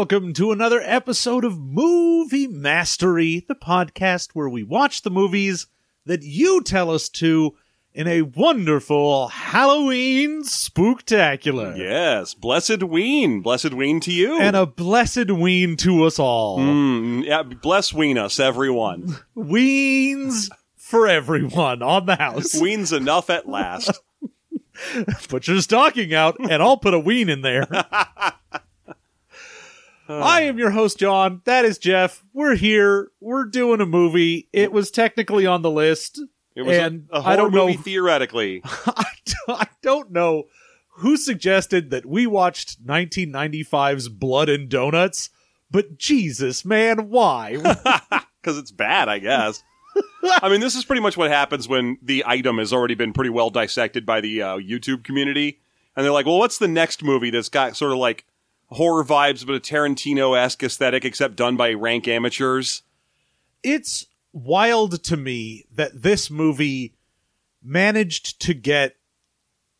welcome to another episode of Movie Mastery, the podcast where we watch the movies that you tell us to in a wonderful Halloween spooktacular. Yes, blessed ween, blessed ween to you, And a blessed ween to us all. Mm, yeah, bless ween us, everyone. Weens for everyone on the house. Ween's enough at last. Put your stocking out, and I'll put a ween in there. I am your host, John. That is Jeff. We're here. We're doing a movie. It was technically on the list. It was a- and a, I horror don't movie know. theoretically. I don't- I don't know who suggested that we watched 1995's Blood and Donuts, but Jesus, man, why? Because it's bad, I guess. I mean, this is pretty much what happens when the item has already been pretty well dissected by the uh, YouTube community. And they're like, well, what's the next movie that's got sort of like horror vibes, but a Tarantino esque aesthetic, except done by rank amateurs? it's wild to me that this movie managed to get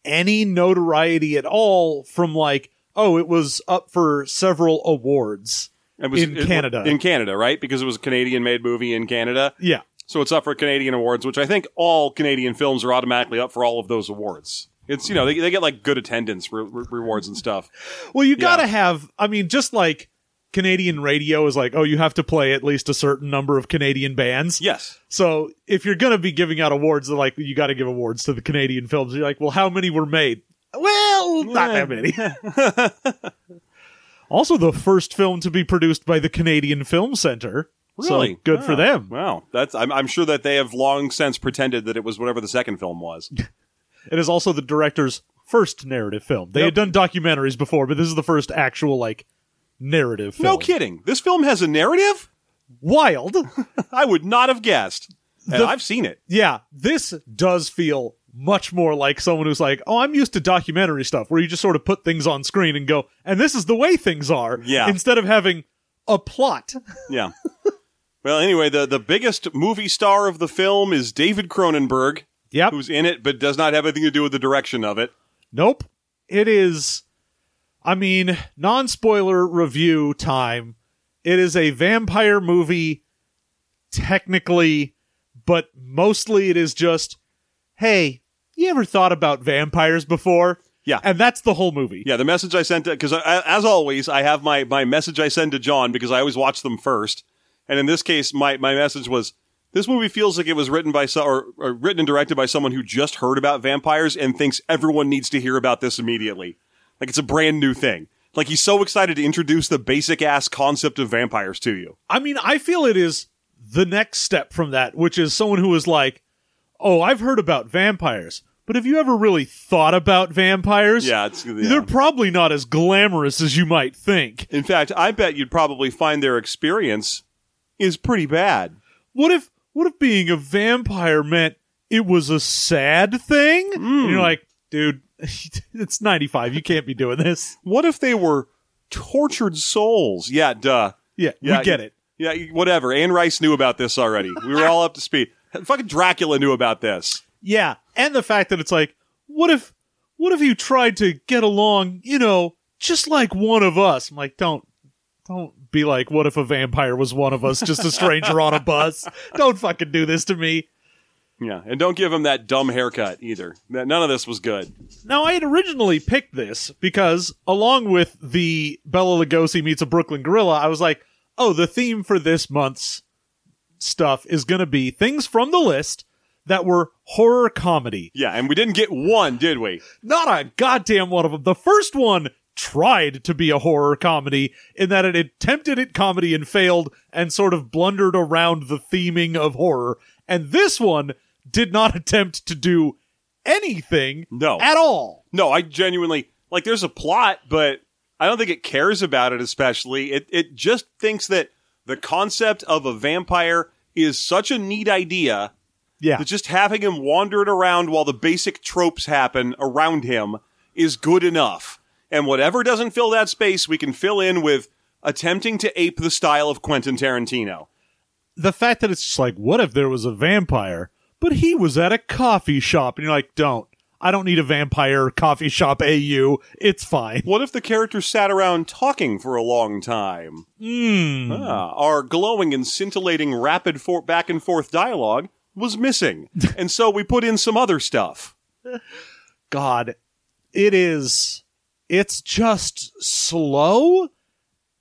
any notoriety at all from like oh it was up for several awards It was In Canada. In Canada, right? Because it was a Canadian made movie in Canada. yeah So it's up for Canadian awards, which I think all Canadian films are automatically up for all of those awards. It's, you know, they, they get like good attendance re- re- rewards and stuff. well you gotta have i mean just like canadian radio is like oh you have to play at least a certain number of canadian bands Yes. so if you're gonna be giving out awards they're like you gotta give awards to the canadian films you're like well how many were made well not that many also the first film to be produced by the canadian film center Really? so good for them Wow. That's, I'm, I'm sure that they have long since pretended that it was whatever the second film was. It is also the director's first narrative film. They Yep. had done documentaries before, but this is the first actual like narrative film. no kidding. This film has a narrative? Wild. I would not have guessed. And The- I've seen it. yeah, this does feel much more like someone who's like, "Oh, I'm used to documentary stuff where you just sort of put things on screen and go, and this is the way things are." Yeah. Instead of having a plot. Yeah. well, anyway, the, the biggest movie star of the film is David Cronenberg, Yep. who's in it but does not have anything to do with the direction of it. Nope. It is, I mean, non spoiler review time. It is a vampire movie, technically, but mostly it is just, hey, you ever thought about vampires before? Yeah. And that's the whole movie. Yeah, the message I sent uh, because as always, I have my my message I send to John because I always watch them first. And in this case, my my message was this movie feels like it was written by so, or, or written and directed by someone who just heard about vampires and thinks everyone needs to hear about this immediately. Like it's a brand new thing. Like he's so excited to introduce the basic ass concept of vampires to you. I mean, I feel it is the next step from that, which is someone who is like, oh, I've heard about vampires, but have you ever really thought about vampires? Yeah, it's yeah. They're probably not as glamorous as you might think. In fact, I bet you'd probably find their experience is pretty bad. What if what if being a vampire meant it was a sad thing? And you're hmm. like, dude, it's 95. You can't be doing this. What if they were tortured souls? Yeah, duh. Yeah, Yeah, we get it. Yeah, whatever. Anne Rice knew about this already. We were all up to speed. Fucking Dracula knew about this. Yeah, and the fact that it's like, what if what if you tried to get along, you know, just like one of us? I'm like, don't don't be like, what if a vampire was one of us, just a stranger on a bus? Don't fucking do this to me. Yeah, and don't give him that dumb haircut either. None of this was good. Now, I had originally picked this because, along with the Bela Lugosi meets a Brooklyn Gorilla, I was like, oh, the theme for this month's stuff is going to be things from the list that were horror comedy. Yeah, and we didn't get one, did we? Not a goddamn one of them. The first one tried to be a horror comedy in that it attempted at comedy and failed and sort of blundered around the theming of horror. And this one did not attempt to do anything No. at all. No, I genuinely like. There's a plot, but I don't think it cares about it. Especially, it it just thinks that the concept of a vampire is such a neat idea Yeah. that just having him wandering around while the basic tropes happen around him is good enough. And whatever doesn't fill that space, we can fill in with attempting to ape the style of Quentin Tarantino. the fact that it's just like, what if there was a vampire, but he was at a coffee shop, and you're like, don't. I don't need a vampire coffee shop AU. It's fine. What if the characters sat around talking for a long time? Hmm. Ah, our glowing and scintillating rapid for- back and forth dialogue was missing. and so we put in some other stuff. God, it is. It's just slow,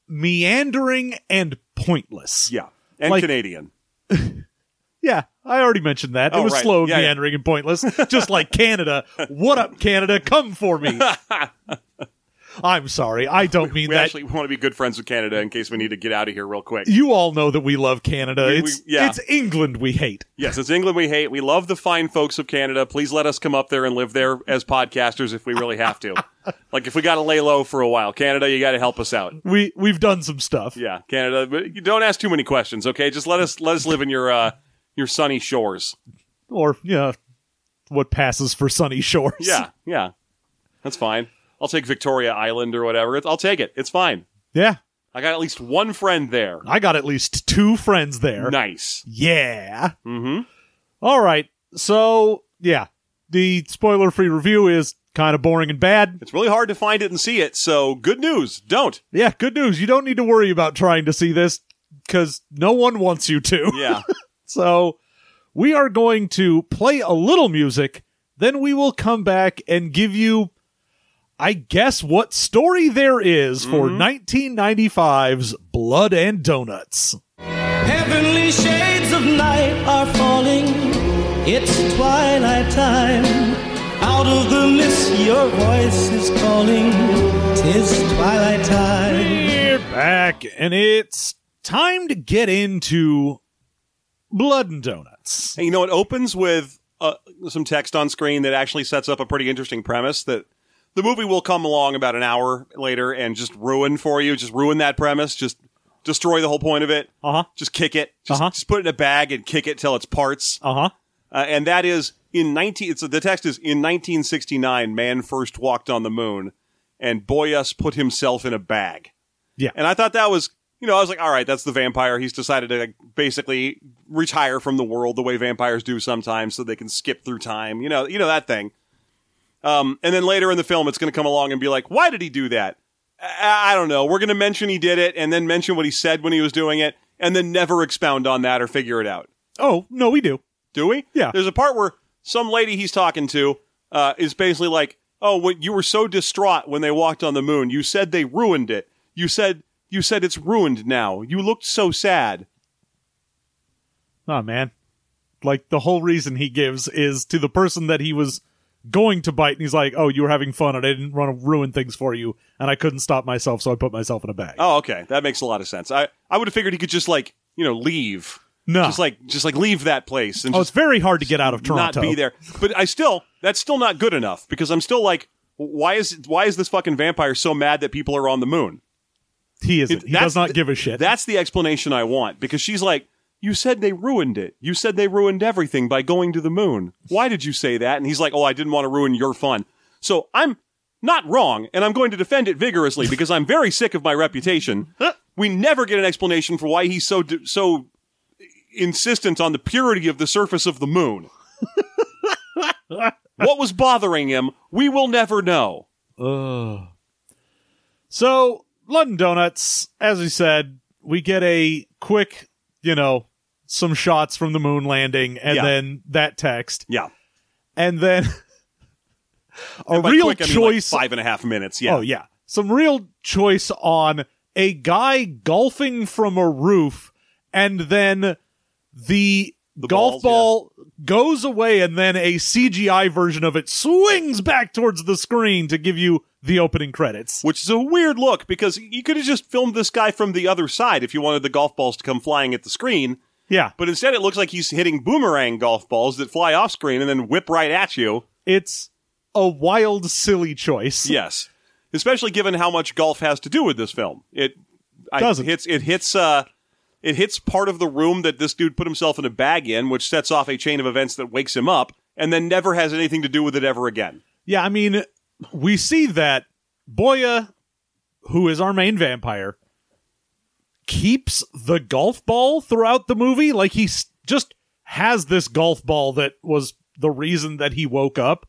meandering, and pointless. Yeah. And Like- Canadian. Yeah, I already mentioned that. Oh, it was right. slow, Yeah, yeah. meandering, and pointless, just like Canada. What up, Canada? Come for me. I'm sorry. I don't mean We that. actually want to be good friends with Canada in case we need to get out of here real quick. you all know that we love Canada. We- it's we- yeah. it's England we hate. Yes, it's England we hate. We love the fine folks of Canada. Please let us come up there and live there as podcasters if we really have to. Like if we got to lay low for a while, Canada, you got to help us out. We we've done some stuff. Yeah, Canada, but you don't ask too many questions, okay? Just let us let us live in your uh your sunny shores. Or yeah, what passes for sunny shores. Yeah, yeah. That's fine. I'll take Victoria Island or whatever. It's, I'll take it. It's fine. Yeah. I got at least one friend there. I got at least two friends there. Nice. Yeah. Mhm. All right. So, yeah. The spoiler free review is kind of boring and bad. It's really hard to find it and see it, so good news. Don't. Yeah, good news. You don't need to worry about trying to see this because no one wants you to. Yeah. So, we are going to play a little music, then we will come back and give you, I guess, what story there is for mm-hmm. 1995's Blood and Donuts. Heavenly shades of night are falling. It's twilight time. Out of the mist, your voice is calling. Tis twilight time. We're back, and it's time to get into Blood and Donuts. And you know, it opens with uh, some text on screen that actually sets up a pretty interesting premise that the movie will come along about an hour later and just ruin for you, just ruin that premise, just destroy the whole point of it. Uh huh. Just kick it. Just, Uh-huh. just put it in a bag and kick it till it's parts. Uh huh. Uh, and that is in 19 it's the text is in 1969 man first walked on the moon and Boyas put himself in a bag. Yeah. And I thought that was, you know, I was like, all right, that's the vampire. He's decided to like, basically retire from the world the way vampires do sometimes so they can skip through time. You know, you know that thing. Um, and then later in the film, it's going to come along and be like, why did he do that? I, I don't know. We're going to mention he did it and then mention what he said when he was doing it and then never expound on that or figure it out. Oh, no, we do. Do we? Yeah. There's a part where some lady he's talking to uh, is basically like, "Oh, when you were so distraught when they walked on the moon, you said they ruined it. You said you said it's ruined now. You looked so sad." Oh, man. Like, the whole reason he gives is to the person that he was going to bite, and he's like, oh, you were having fun, and I didn't want to ruin things for you, and I couldn't stop myself, so I put myself in a bag. Oh, okay, that makes a lot of sense. I I would have figured he could just like you know leave, no. just like just like leave that place and oh, it's just very hard to get out of Toronto. not be there. But I still that's still not good enough because I'm still like, why is why is this fucking vampire so mad that people are on the moon? He isn't. It- he that's does not the- give a shit. That's the explanation I want because she's like, You said they ruined it. You said they ruined everything by going to the moon. Why did you say that? And he's like, Oh, I didn't want to ruin your fun. So I'm not wrong, and I'm going to defend it vigorously because I'm very sick of my reputation. We never get an explanation for why he's so so insistent on the purity of the surface of the moon. what was bothering him? We will never know. Ugh. So, Blood and Donuts, as we said, we get a quick, you know, some shots from the moon landing and Yeah. then that text. Yeah. And then a And real quick, I mean, like, choice. five and a half minutes. Yeah. Oh, yeah. Some real choice on a guy golfing from a roof and then the, The golf balls, ball goes away and then a CGI version of it swings back towards the screen to give you the opening credits. Which is a weird look because you could have just filmed this guy from the other side if you wanted the golf balls to come flying at the screen. Yeah. But instead, it looks like he's hitting boomerang golf balls that fly off screen and then whip right at you. It's a wild, silly choice. Yes, especially given how much golf has to do with this film. It I, Doesn't. hits it hits uh it hits part of the room that this dude put himself in a bag in, which sets off a chain of events that wakes him up, and then never has anything to do with it ever again. Yeah, I mean, we see that Boya, who is our main vampire, keeps the golf ball throughout the movie. Like he just has this golf ball that was the reason that he woke up.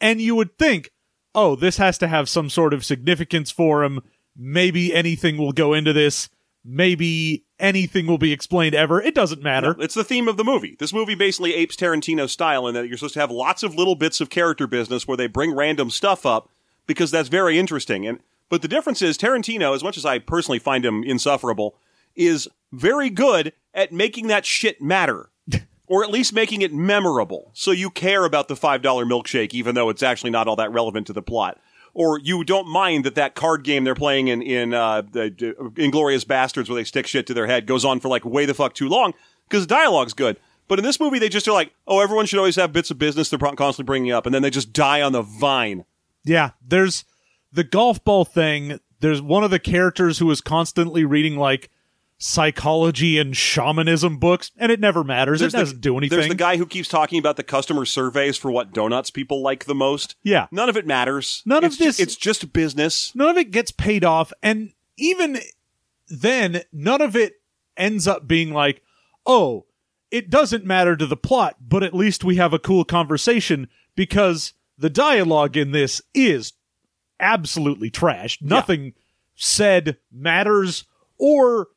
And you would think, oh, this has to have some sort of significance for him. Maybe anything will go into this. Maybe anything will be explained ever. It doesn't matter. It's the theme of the movie. This movie basically apes Tarantino's style in that you're supposed to have lots of little bits of character business where they bring random stuff up because that's very interesting. And but the difference is Tarantino, as much as I personally find him insufferable, is very good at making that shit matter. or at least making it memorable. So you care about the $5 milkshake even though it's actually not all that relevant to the plot. Or you don't mind that that card game they're playing in in uh, the Inglourious Basterds where they stick shit to their head goes on for like way the fuck too long because the dialogue's good. But in this movie, they just are like, oh, everyone should always have bits of business they're constantly bringing up, and then they just die on the vine. Yeah, there's the golf ball thing. There's one of the characters who is constantly reading like psychology and shamanism books, and it never matters. There's it doesn't the, do anything. There's the guy who keeps talking about the customer surveys for what donuts people like the most. Yeah. None of it matters. None of It's ju- this- it's just business. none of it gets paid off, and even then, none of it ends up being like, oh, it doesn't matter to the plot, but at least we have a cool conversation because the dialogue in this is absolutely trash. Nothing said matters or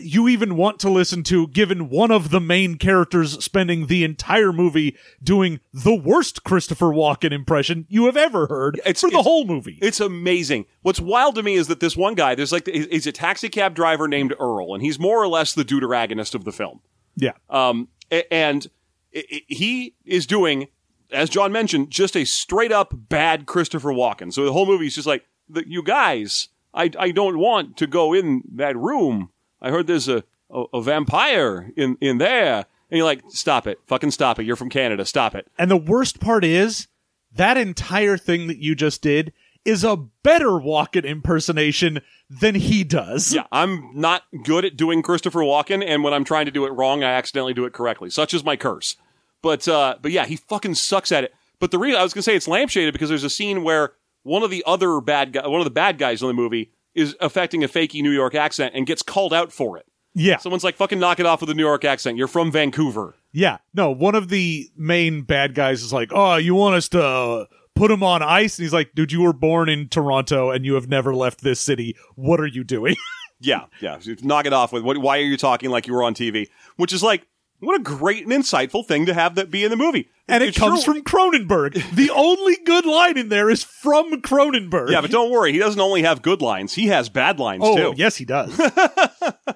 you even want to listen to given one of the main characters spending the entire movie doing the worst Christopher Walken impression you have ever heard It's- for the it's- whole movie. It's amazing. What's wild to me is that this one guy, there's like, he's a taxi cab driver named Earl, and he's more or less the deuteragonist of the film. yeah. Um, and he is doing, as John mentioned, just a straight up bad Christopher Walken. So the whole movie is just like, you guys, I, I don't want to go in that room. I heard there's a, a, a vampire in, in there. And you're like, stop it. Fucking stop it. You're from Canada. Stop it. And the worst part is that entire thing that you just did is a better Walken impersonation than he does. Yeah, I'm not good at doing Christopher Walken, and when I'm trying to do it wrong, I accidentally do it correctly. Such is my curse. But uh, but yeah, he fucking sucks at it. But the reason I was gonna say it's lampshaded because there's a scene where one of the other bad guy, one of the bad guys in the movie is affecting a fakey New York accent and gets called out for it. Yeah. Someone's like, "Fucking knock it off with a New York accent. You're from Vancouver." Yeah. No, one of the main bad guys is like, "Oh, you want us to put him on ice?" And he's like, "Dude, you were born in Toronto and you have never left this city. What are you doing?" Yeah, yeah. Knock it off with what, why are you talking like you were on TV? Which is like, what a great and insightful thing to have that be in the movie. and it It's comes true- from Cronenberg. the only good line in there is from Cronenberg. Yeah, but don't worry. He doesn't only have good lines; he has bad lines oh, too. yes, he does.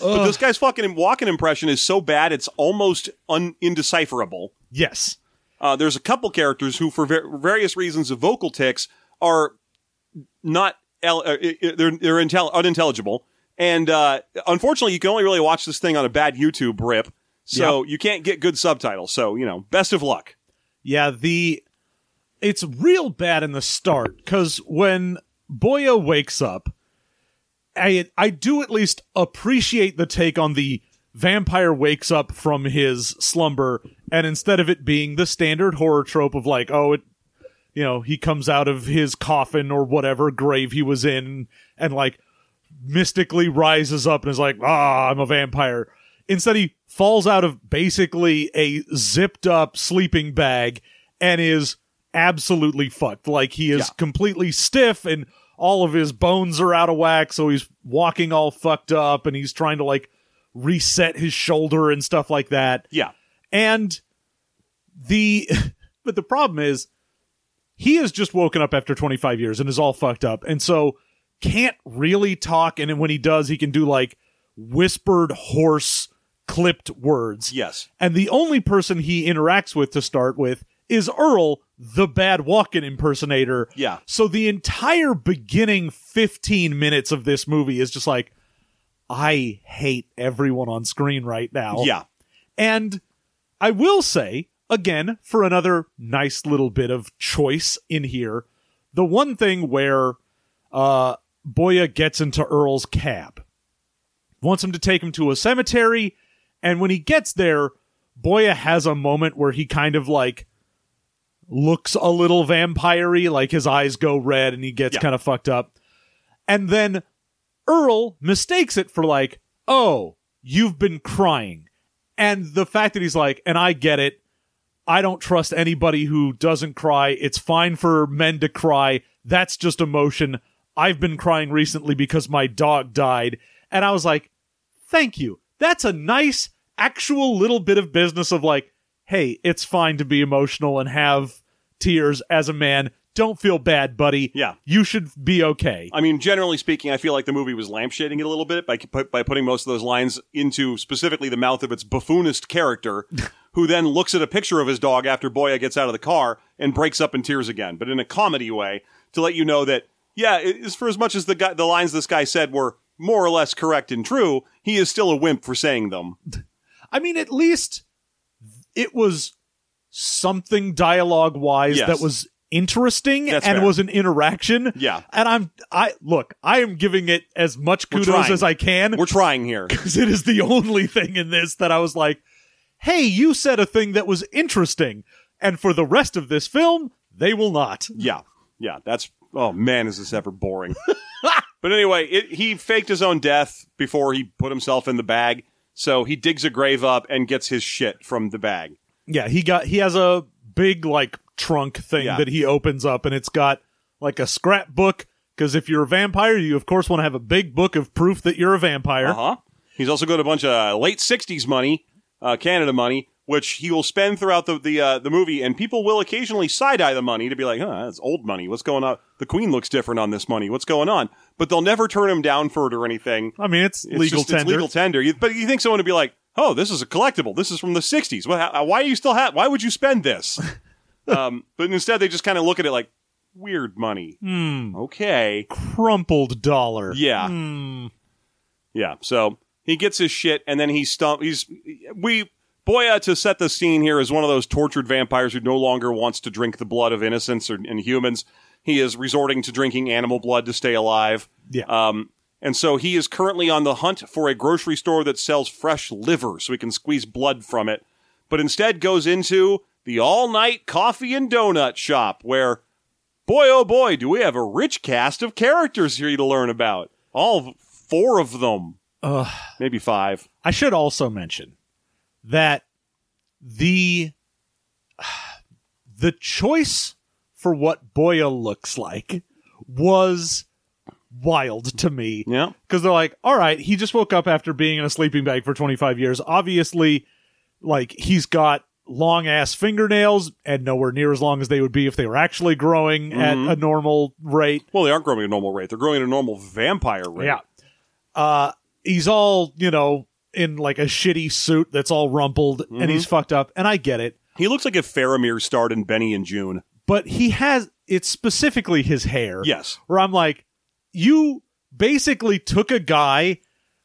But this guy's fucking Walken impression is so bad it's almost un- indecipherable. yes. Uh, there's a couple characters who, for ver- various reasons of vocal tics, are not el- uh, they're they're intel- unintelligible. And uh, unfortunately, you can only really watch this thing on a bad YouTube rip, so you can't get good subtitles. So you know, best of luck. Yeah, the it's real bad in the start because when Boya wakes up, I I do at least appreciate the take on the vampire wakes up from his slumber, and instead of it being the standard horror trope of like, oh, it, you know, he comes out of his coffin or whatever grave he was in, and like mystically rises up and is like, ah, I'm a vampire. Instead, he falls out of basically a zipped up sleeping bag and is absolutely fucked. Like he is Yeah. completely stiff and all of his bones are out of whack. So he's Walken all fucked up and he's trying to like reset his shoulder and stuff like that. Yeah, And the, but the problem is he has just woken up after 25 years and is all fucked up. And so can't really talk. And when he does, he can do like whispered, hoarse, clipped words. yes, And the only person he interacts with to start with is Earl, the bad Walken impersonator. Yeah. So the entire beginning 15 minutes of this movie is just like, I hate everyone on screen right now. yeah. And I will say, again, for another nice little bit of choice in here, the one thing where uh, Boya gets into Earl's cab, wants him to take him to a cemetery, and when he gets there, Boya has a moment where he kind of like looks a little vampire like his eyes go red and he gets Yeah. kind of fucked up. And then Earl mistakes it for like, oh, you've been crying. And the fact that he's like, and I get it, I don't trust anybody who doesn't cry. It's fine for men to cry. That's just emotion. I've been crying recently because my dog died. And I was like, thank you. That's a nice, actual little bit of business of like, hey, it's fine to be emotional and have tears as a man. Don't feel bad, buddy. Yeah. You should be okay. I mean, generally speaking, I feel like the movie was lampshading it a little bit by by putting most of those lines into specifically the mouth of its buffoonist character, who then looks at a picture of his dog after Boya gets out of the car and breaks up in tears again, but in a comedy way to let you know that yeah, it is for as much as the guy, the lines this guy said were more or less correct and true, he is still a wimp for saying them. I mean, at least it was something dialogue wise Yes. that was interesting That's and fair. was an interaction. Yeah. And I'm I look, I am giving it as much kudos as I can We're trying here. because it is the only thing in this that I was like, "Hey, you said a thing that was interesting." And for the rest of this film, they will not. Yeah, yeah. That's oh man, is this ever boring? but anyway, it, he faked his own death before he put himself in the bag. So he digs a grave up and gets his shit from the bag. Yeah, he got he has a big like trunk thing Yeah. that he opens up and it's got like a scrapbook because if you're a vampire, you of course want to have a big book of proof that you're a vampire. Uh huh. He's also got a bunch of late '60s money, uh, Canada money, which he will spend throughout the the uh, the movie, and people will occasionally side eye the money to be like, "Huh, that's old money. What's going on? The Queen looks different on this money. What's going on?" But they'll never turn him down for it or anything. I mean, it's, It's legal just, tender. It's legal tender. You, but you think someone would be like, "Oh, this is a collectible. This is from the '60s. Well, why are you still ha- Why would you spend this?" um, but instead, they just kind of look at it like weird money. Hmm. Okay, crumpled dollar. yeah, Hmm. yeah. So he gets his shit, and then he stump. He's we. Boya, to set the scene here, is one of those tortured vampires who no longer wants to drink the blood of innocents or and humans. He is resorting to drinking animal blood to stay alive. Yeah. Um, and so he is currently on the hunt for a grocery store that sells fresh liver so he can squeeze blood from it, but instead goes into the all night coffee and donut shop where, boy oh boy, do we have a rich cast of characters here to learn about. All four of them. Ugh. Maybe five. I should also mention that the the choice for what Boya looks like was wild to me. Yeah. Because they're like, all right, he just woke up after being in a sleeping bag for 25 years. Obviously, like, he's got long ass fingernails and nowhere near as long as they would be if they were actually growing at a normal rate. Well, they aren't growing at a normal rate. They're growing at a normal vampire rate. Yeah. Uh, he's all, you know, in like a shitty suit that's all rumpled and he's mm-hmm. fucked up. And I get it. He looks like if Faramir starred in Benny and Joon. But he has, it's specifically his hair. Yes. Where I'm like, you basically took a guy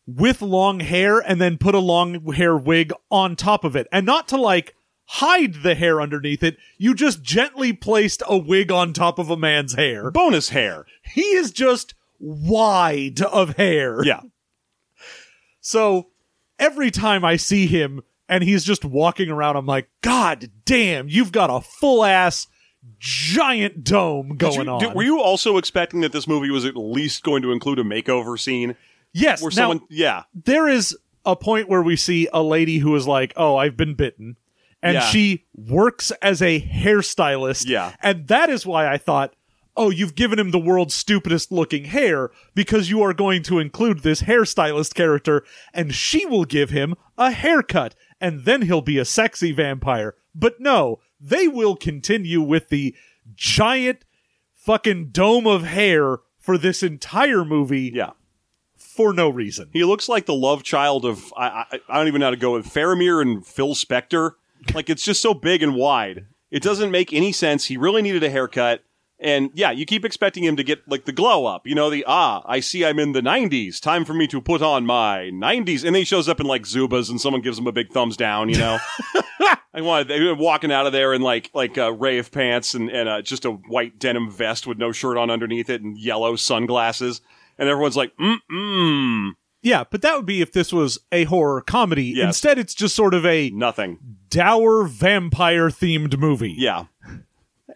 with long hair and then put a long hair wig on top of it. And not to like hide the hair underneath it, you just gently placed a wig on top of a man's hair. Bonus hair. He is just wide of hair. Yeah. So every time I see him and he's just walking around, I'm like, God damn, you've got a full ass giant dome going you- on. did- were you also expecting that this movie was at least going to include a makeover scene? yes. Where now, someone, yeah. there is a point where we see a lady who is like, "Oh, I've been bitten," and Yeah. she works as a hairstylist. Yeah. and that is why I thought, "Oh, you've given him the world's stupidest looking hair because you are going to include this hairstylist character, and she will give him a haircut, and then he'll be a sexy vampire." But no, they will continue with the giant fucking dome of hair for this entire movie Yeah. for no reason. He looks like the love child of I, I I don't even know how to go with Faramir and Phil Spector. Like it's just so big and wide. It doesn't make any sense. He really needed a haircut. And yeah, you keep expecting him to get like the glow up, you know, the ah, I see I'm in the 90s. Time for me to put on my 90s. And then he shows up in like Zubaz and someone gives him a big thumbs down, you know. I wanted they were walking out of there in like like uh, rave pants and and uh, just a white denim vest with no shirt on underneath it and yellow sunglasses. And everyone's like, mm mm, Yeah, but that would be if this was a horror comedy. Yes. Instead, it's just sort of a nothing. dour vampire themed movie. Yeah.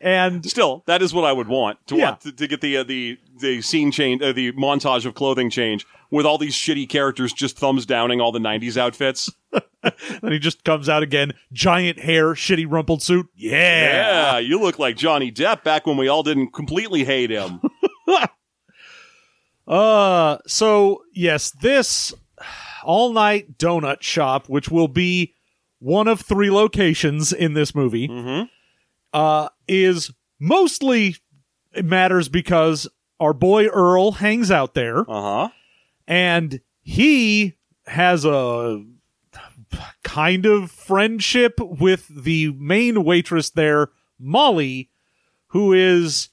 And Still, that is what I would want to Yeah. want to, to get the uh, the the scene change, uh, the montage of clothing change with all these shitty characters just thumbs downing all the '90s outfits. then he just comes out again, giant hair, shitty rumpled suit. Yeah. Yeah, you look like Johnny Depp back when we all didn't completely hate him. Uh, so yes, this all night donut shop, which will be one of three locations in this movie, Mhm. Uh, is mostly it matters because our boy Earl hangs out there Uh huh. and he has a kind of friendship with the main waitress there, Molly, who is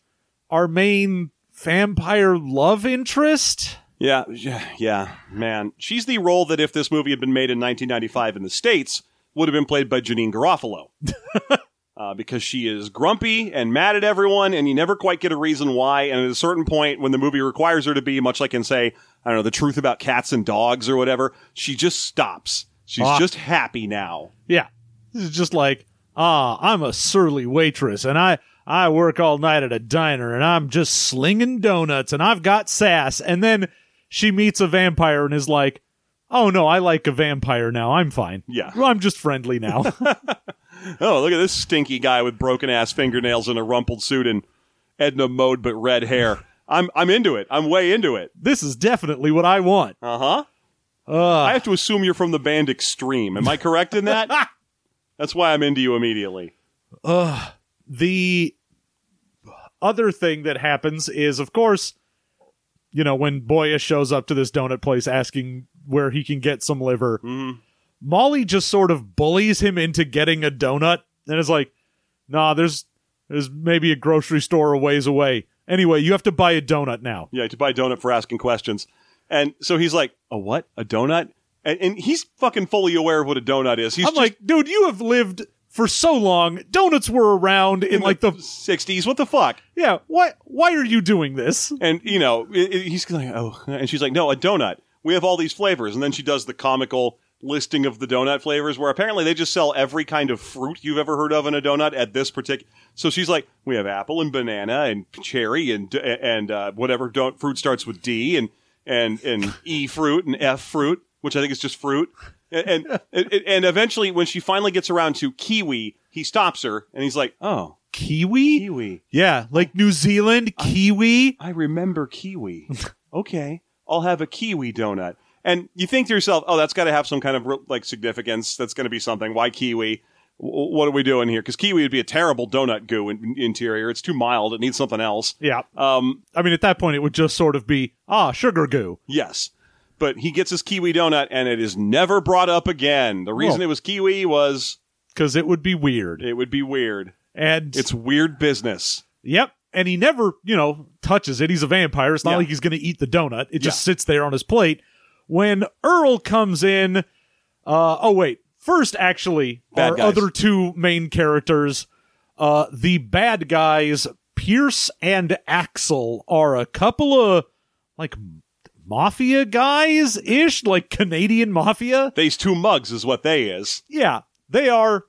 our main vampire love interest. Yeah, yeah, yeah, man. She's the role that if this movie had been made in 1995 in the States, would have been played by Janeane Garofalo. uh, because she is grumpy and mad at everyone, and you never quite get a reason why. And at a certain point, when the movie requires her to be, much like in, say, I don't know, the truth about cats and dogs or whatever, she just stops. She's Ah. just happy now. Yeah. This is just like, ah, I'm a surly waitress and I I work all night at a diner and I'm just slinging donuts and I've got sass and then she meets a vampire and is like, "Oh no, I like a vampire now. I'm fine. Yeah. I'm just friendly now." Oh, look at this stinky guy with broken ass fingernails and a rumpled suit and Edna mode but red hair. I'm I'm into it. I'm way into it. this is definitely what I want. Uh huh. Uh, I have to assume you're from the band Extreme. Am I correct in that? That's why I'm into you immediately. Uh, the other thing that happens is, of course, you know, when Boya shows up to this donut place asking where he can get some liver, Molly just sort of bullies him into getting a donut and is like, nah, there's there's maybe a grocery store a ways away. Anyway, you have to buy a donut now. Yeah, to buy a donut for asking questions. And so he's like, a what? A donut? And, and he's fucking fully aware of what a donut is. He's I'm like, dude, you have lived for so long. Donuts were around in like the 60s. What the fuck? yeah. Why why are you doing this? And, you know, it, it- he's like, oh. And she's like, no, a donut. We have all these flavors. And then she does the comical listing of the donut flavors where apparently they just sell every kind of fruit you've ever heard of in a donut at this particular. So she's like, we have apple and banana and cherry and and uh, whatever don't fruit starts with D and and and E fruit and F fruit, which I think is just fruit. And and, and and eventually, when she finally gets around to kiwi, he stops her and he's like, oh, Kiwi? kiwi. Yeah, like New Zealand kiwi. I remember kiwi. okay, I'll have a kiwi donut. And you think to yourself, oh, that's got to have some kind of real, like significance. That's going to be something. Why kiwi? W- what are we doing here? Because kiwi would be a terrible donut goo in- interior. It's too mild. It needs something else. Yeah. Um, I mean, at that point, it would just sort of be, ah, sugar goo. yes. But he gets his kiwi donut, and it is never brought up again. The reason it was kiwi was Because it would be weird. it would be weird. And It's weird business. yep. And he never, you know, touches it. He's a vampire. It's not Yeah. like he's going to eat the donut. It just sits there on his plate. When Earl comes in, uh, oh, wait. First, actually, Bad our guys. other two main characters, uh, the bad guys, Pierce and Axel, are a couple of, like, mafia guys ish, like Canadian mafia. These two mugs is what they is. yeah, they are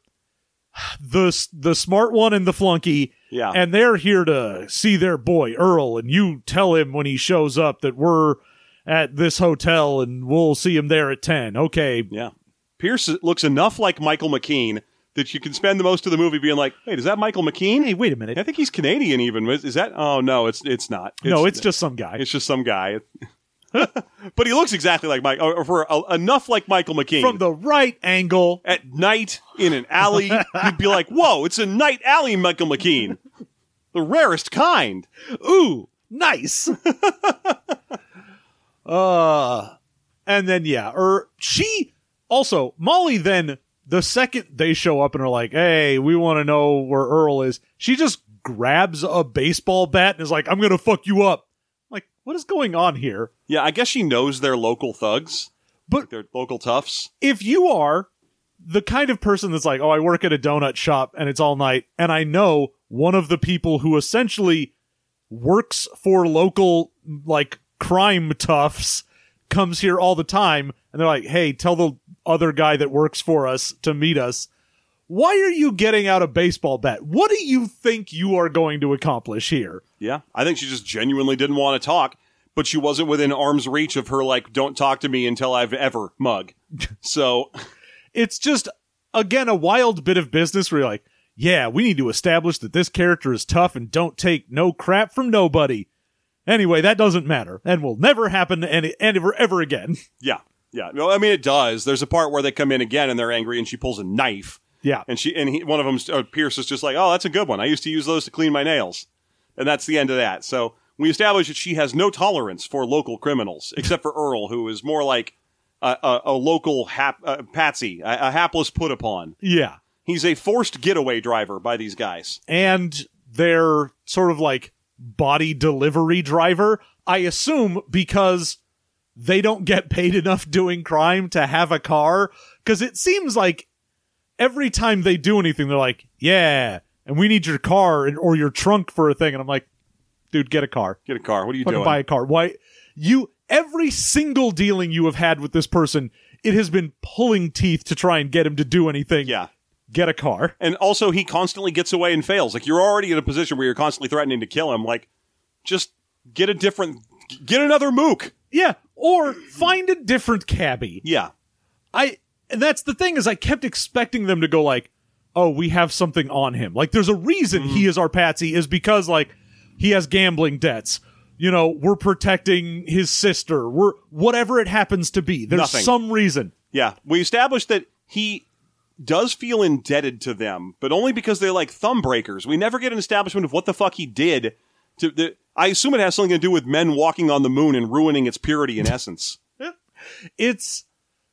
the the smart one and the flunky. Yeah. And they're here to see their boy Earl, and you tell him when he shows up that we're at this hotel and we'll see him there at ten. Okay. Yeah. Pierce looks enough like Michael McKean that you can spend the most of the movie being like, "Wait, is that Michael McKean?" Hey, wait a minute. I think he's Canadian. Even is, is that? Oh no, it's it's not. no, it's just some guy it's just some guy. but he looks exactly like Mike, or for uh, enough like Michael McKean. from the right angle. At night in an alley, you'd be like, "Whoa, it's a night alley, Michael McKean, the rarest kind." Ooh, nice. uh, and then yeah, or she also Molly. Then the second they show up and are like, "Hey, we want to know where Earl is," she just grabs a baseball bat and is like, "I'm gonna fuck you up." Like, what is going on here? Yeah, I guess she knows they're local thugs, But they're local toughs. if you are the kind of person that's like, oh, I work at a donut shop and it's all night, and I know one of the people who essentially works for local like crime toughs comes here all the time, and they're like, hey, tell the other guy that works for us to meet us. Why are you getting out a baseball bat? What do you think you are going to accomplish here? Yeah, I think she just genuinely didn't want to talk, but she wasn't within arm's reach of her like "Don't talk to me until I've ever" mug. So it's just again a wild bit of business where you're like, yeah, we need to establish that this character is tough and don't take no crap from nobody. Anyway, that doesn't matter and will never happen to any ever ever again. Yeah, yeah. No, I mean it does. There's a part where they come in again and they're angry, and she pulls a knife, Yeah. and she and he, one of them, uh, Pierce, is just like, "Oh, that's a good one. I used to use those to clean my nails," and that's the end of that. So we establish that she has no tolerance for local criminals, except for Earl, who is more like a, a, a local hap, uh, patsy, a, a hapless put upon. Yeah. He's a forced getaway driver by these guys. and they're sort of like body delivery driver, I assume because they don't get paid enough doing crime to have a car. Cause it seems like every time they do anything, they're like, yeah, and we need your car and, or your trunk for a thing. And I'm like, dude, get a car. Get a car. What are you Fucking doing? buy a car. Why? You, every single dealing you have had with this person, it has been pulling teeth to try and get him to do anything. yeah. Get a car. And also, he constantly gets away and fails. Like you're already in a position where you're constantly threatening to kill him. Like, just get a different, get another mook. Yeah, or find a different cabbie. Yeah, I and that's the thing is I kept expecting them to go like, "Oh, we have something on him." Like there's a reason Mm-hmm. he is our patsy is because like he has gambling debts. You know, we're protecting his sister. We're whatever it happens to be. There's Nothing. some reason. yeah. We established that he does feel indebted to them, but only because they're like thumb breakers. We never get an establishment of what the fuck he did. To the, I assume it has something to do with men walking on the moon and ruining its purity and essence. It's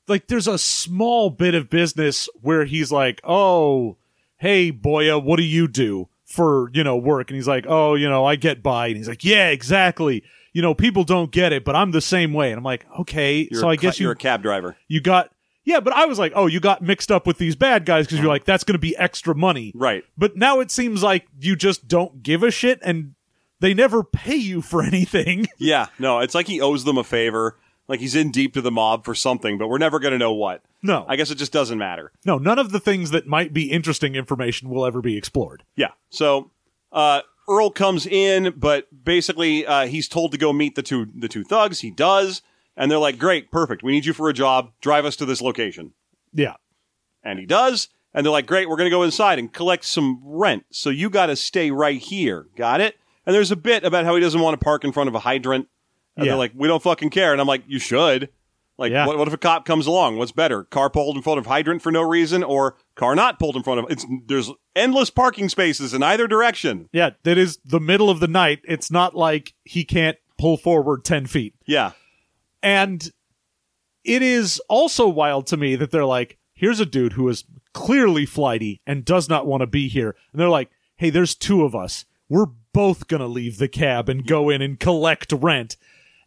like there's a small bit of business where he's like, "Oh, hey Boya, what do you do for, you know, work?" And he's like, "Oh, you know, I get by." And he's like, "Yeah, exactly." You know, people don't get it, but I'm the same way. And I'm like, "Okay, You're so a I guess you you're a cab driver, you got yeah, but I was like, oh, you got mixed up with these bad guys because you're like, that's going to be extra money, right? But now it seems like you just don't give a shit, and they never pay you for anything. Yeah, no, it's like he owes them a favor. Like he's in deep to the mob for something, but we're never going to know what. No, I guess it just doesn't matter. no, none of the things that might be interesting information will ever be explored. Yeah. So uh, Earl comes in, but basically uh, he's told to go meet the two the two thugs. He does, and they're like, "Great, perfect. We need you for a job. Drive us to this location." Yeah, And he does, and they're like, "Great, we're going to go inside and collect some rent. So you got to stay right here. Got it?" And there's a bit about how he doesn't want to park in front of a hydrant. And Yeah. they're like, "We don't fucking care." And I'm like, "You should." Like, Yeah. what, what if a cop comes along? What's better, car pulled in front of hydrant for no reason, or car not pulled in front of? It's there's endless parking spaces in either direction. yeah, that is the middle of the night. It's not like he can't pull forward ten feet. Yeah, And it is also wild to me that they're like, here's a dude who is clearly flighty and does not want to be here. And they're like, hey, there's two of us. We're both going to leave the cab and go in and collect rent.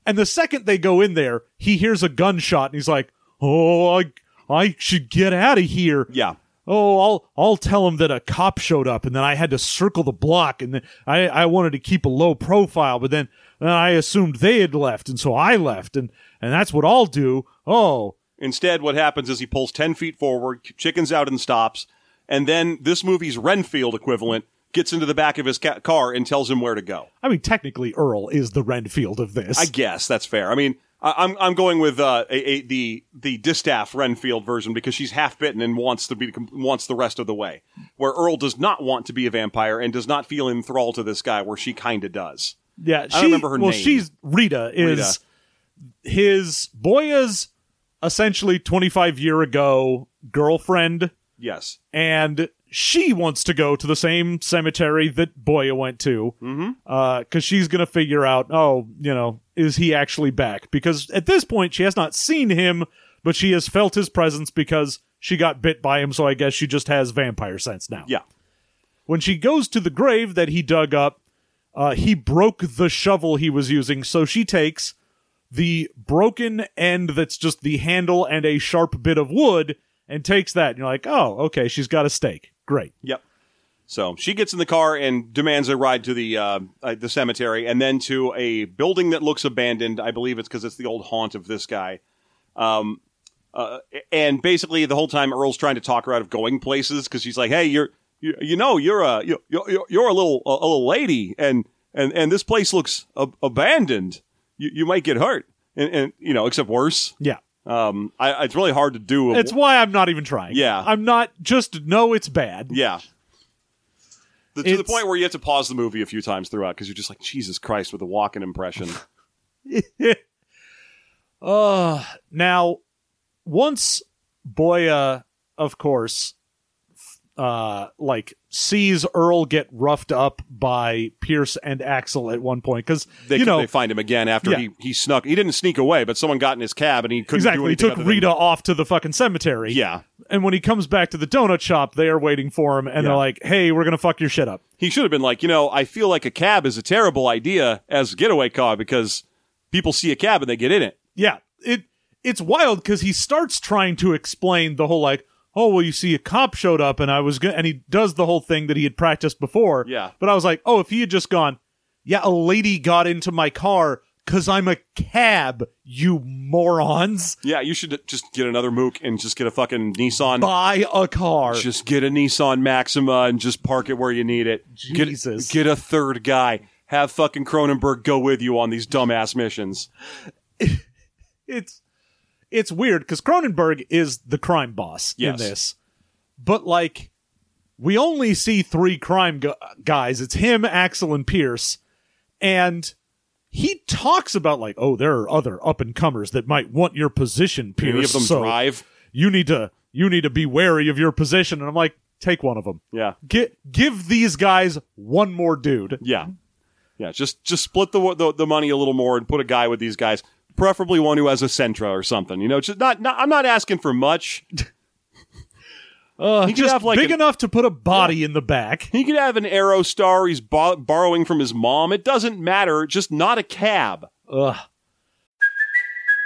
And the second they go in there, he hears a gunshot and he's like, oh, I, I should get out of here. yeah. Oh, I'll I'll tell him that a cop showed up, and then I had to circle the block, and then I I wanted to keep a low profile, but then, then I assumed they had left, and so I left, and and that's what I'll do. Oh, Instead, what happens is he pulls 10 feet forward, chickens out and stops, and then this movie's Renfield equivalent gets into the back of his ca- car and tells him where to go. I mean, technically, Earl is the Renfield of this. I guess that's fair. I mean, I'm I'm going with uh, a, a, the the Distaff Renfield version because she's half bitten and wants to be wants the rest of the way. Where Earl does not want to be a vampire and does not feel enthralled to this guy, where she kind of does. yeah, she, remember her well, name. she's Rita is his Boya's essentially twenty five year ago girlfriend. Yes. and she wants to go to the same cemetery that Boya went to because Mm-hmm. she's going to figure out, oh, you know, is he actually back? Because at this point, she has not seen him, but she has felt his presence because she got bit by him. So I guess she just has vampire sense now. Yeah. When she goes to the grave that he dug up, uh, he broke the shovel he was using. So she takes the broken end that's just the handle and a sharp bit of wood and takes that. And you're like, oh, okay, she's got a stake. Great. Yep. So she gets in the car and demands a ride to the uh, uh, the cemetery, and then to a building that looks abandoned. I believe it's because it's the old haunt of this guy. Um, uh, and basically, the whole time Earl's trying to talk her out of going places because she's like, "Hey, you're you, you know you're a you're, you're, you're a little a, a little lady, and and and this place looks ab- abandoned. You you might get hurt, and, and you know except worse." Yeah. Um, I, it's really hard to do. It's why I'm not even trying. Yeah. I'm not just know it's bad. yeah. The, to the It's- point where you have to pause the movie a few times throughout because you're just like Jesus Christ with the walking impression. Uh now once Boya, of course, uh like sees Earl get roughed up by Pierce and Axel at one point because They, you know they find him again after Yeah. he, he snuck. He didn't sneak away, but someone got in his cab and he couldn't do exactly he took other than- Rita off to the fucking cemetery. Yeah, and when he comes back to the donut shop, they are waiting for him, and Yeah. they're like, "Hey, we're gonna fuck your shit up." he should have been like, you know, I feel like a cab is a terrible idea as a getaway car because people see a cab and they get in it. Yeah, it it's wild because he starts trying to explain the whole like, oh well, you see, a cop showed up and I was going and he does the whole thing that he had practiced before. Yeah. but I was like, oh, if he had just gone, yeah, a lady got into my car because I'm a cab, you morons. Yeah, you should just get another Mook and just get a fucking Nissan. Buy a car. Just get a Nissan Maxima and just park it where you need it. Get- Jesus. Get, a third guy. Have fucking Cronenberg go with you on these dumbass missions. it's it's weird because Cronenberg is the crime boss Yes. in this, but like we only see three crime gu- guys. It's him, Axel, and Pierce, and he talks about like, oh, there are other up and comers that might want your position, Pierce. Any of them so drive. you need to you need to be wary of your position. And I'm like, take one of them. Yeah. Get give these guys one more dude. Yeah. Yeah, just just split the, the the money a little more and put a guy with these guys, preferably one who has a Sentra or something. You know, just not, not I'm not asking for much. Uh, could just have, like, big an- enough to put a body in the back. He could have an Aerostar he's bo- borrowing from his mom. It doesn't matter, just not a cab. Ugh.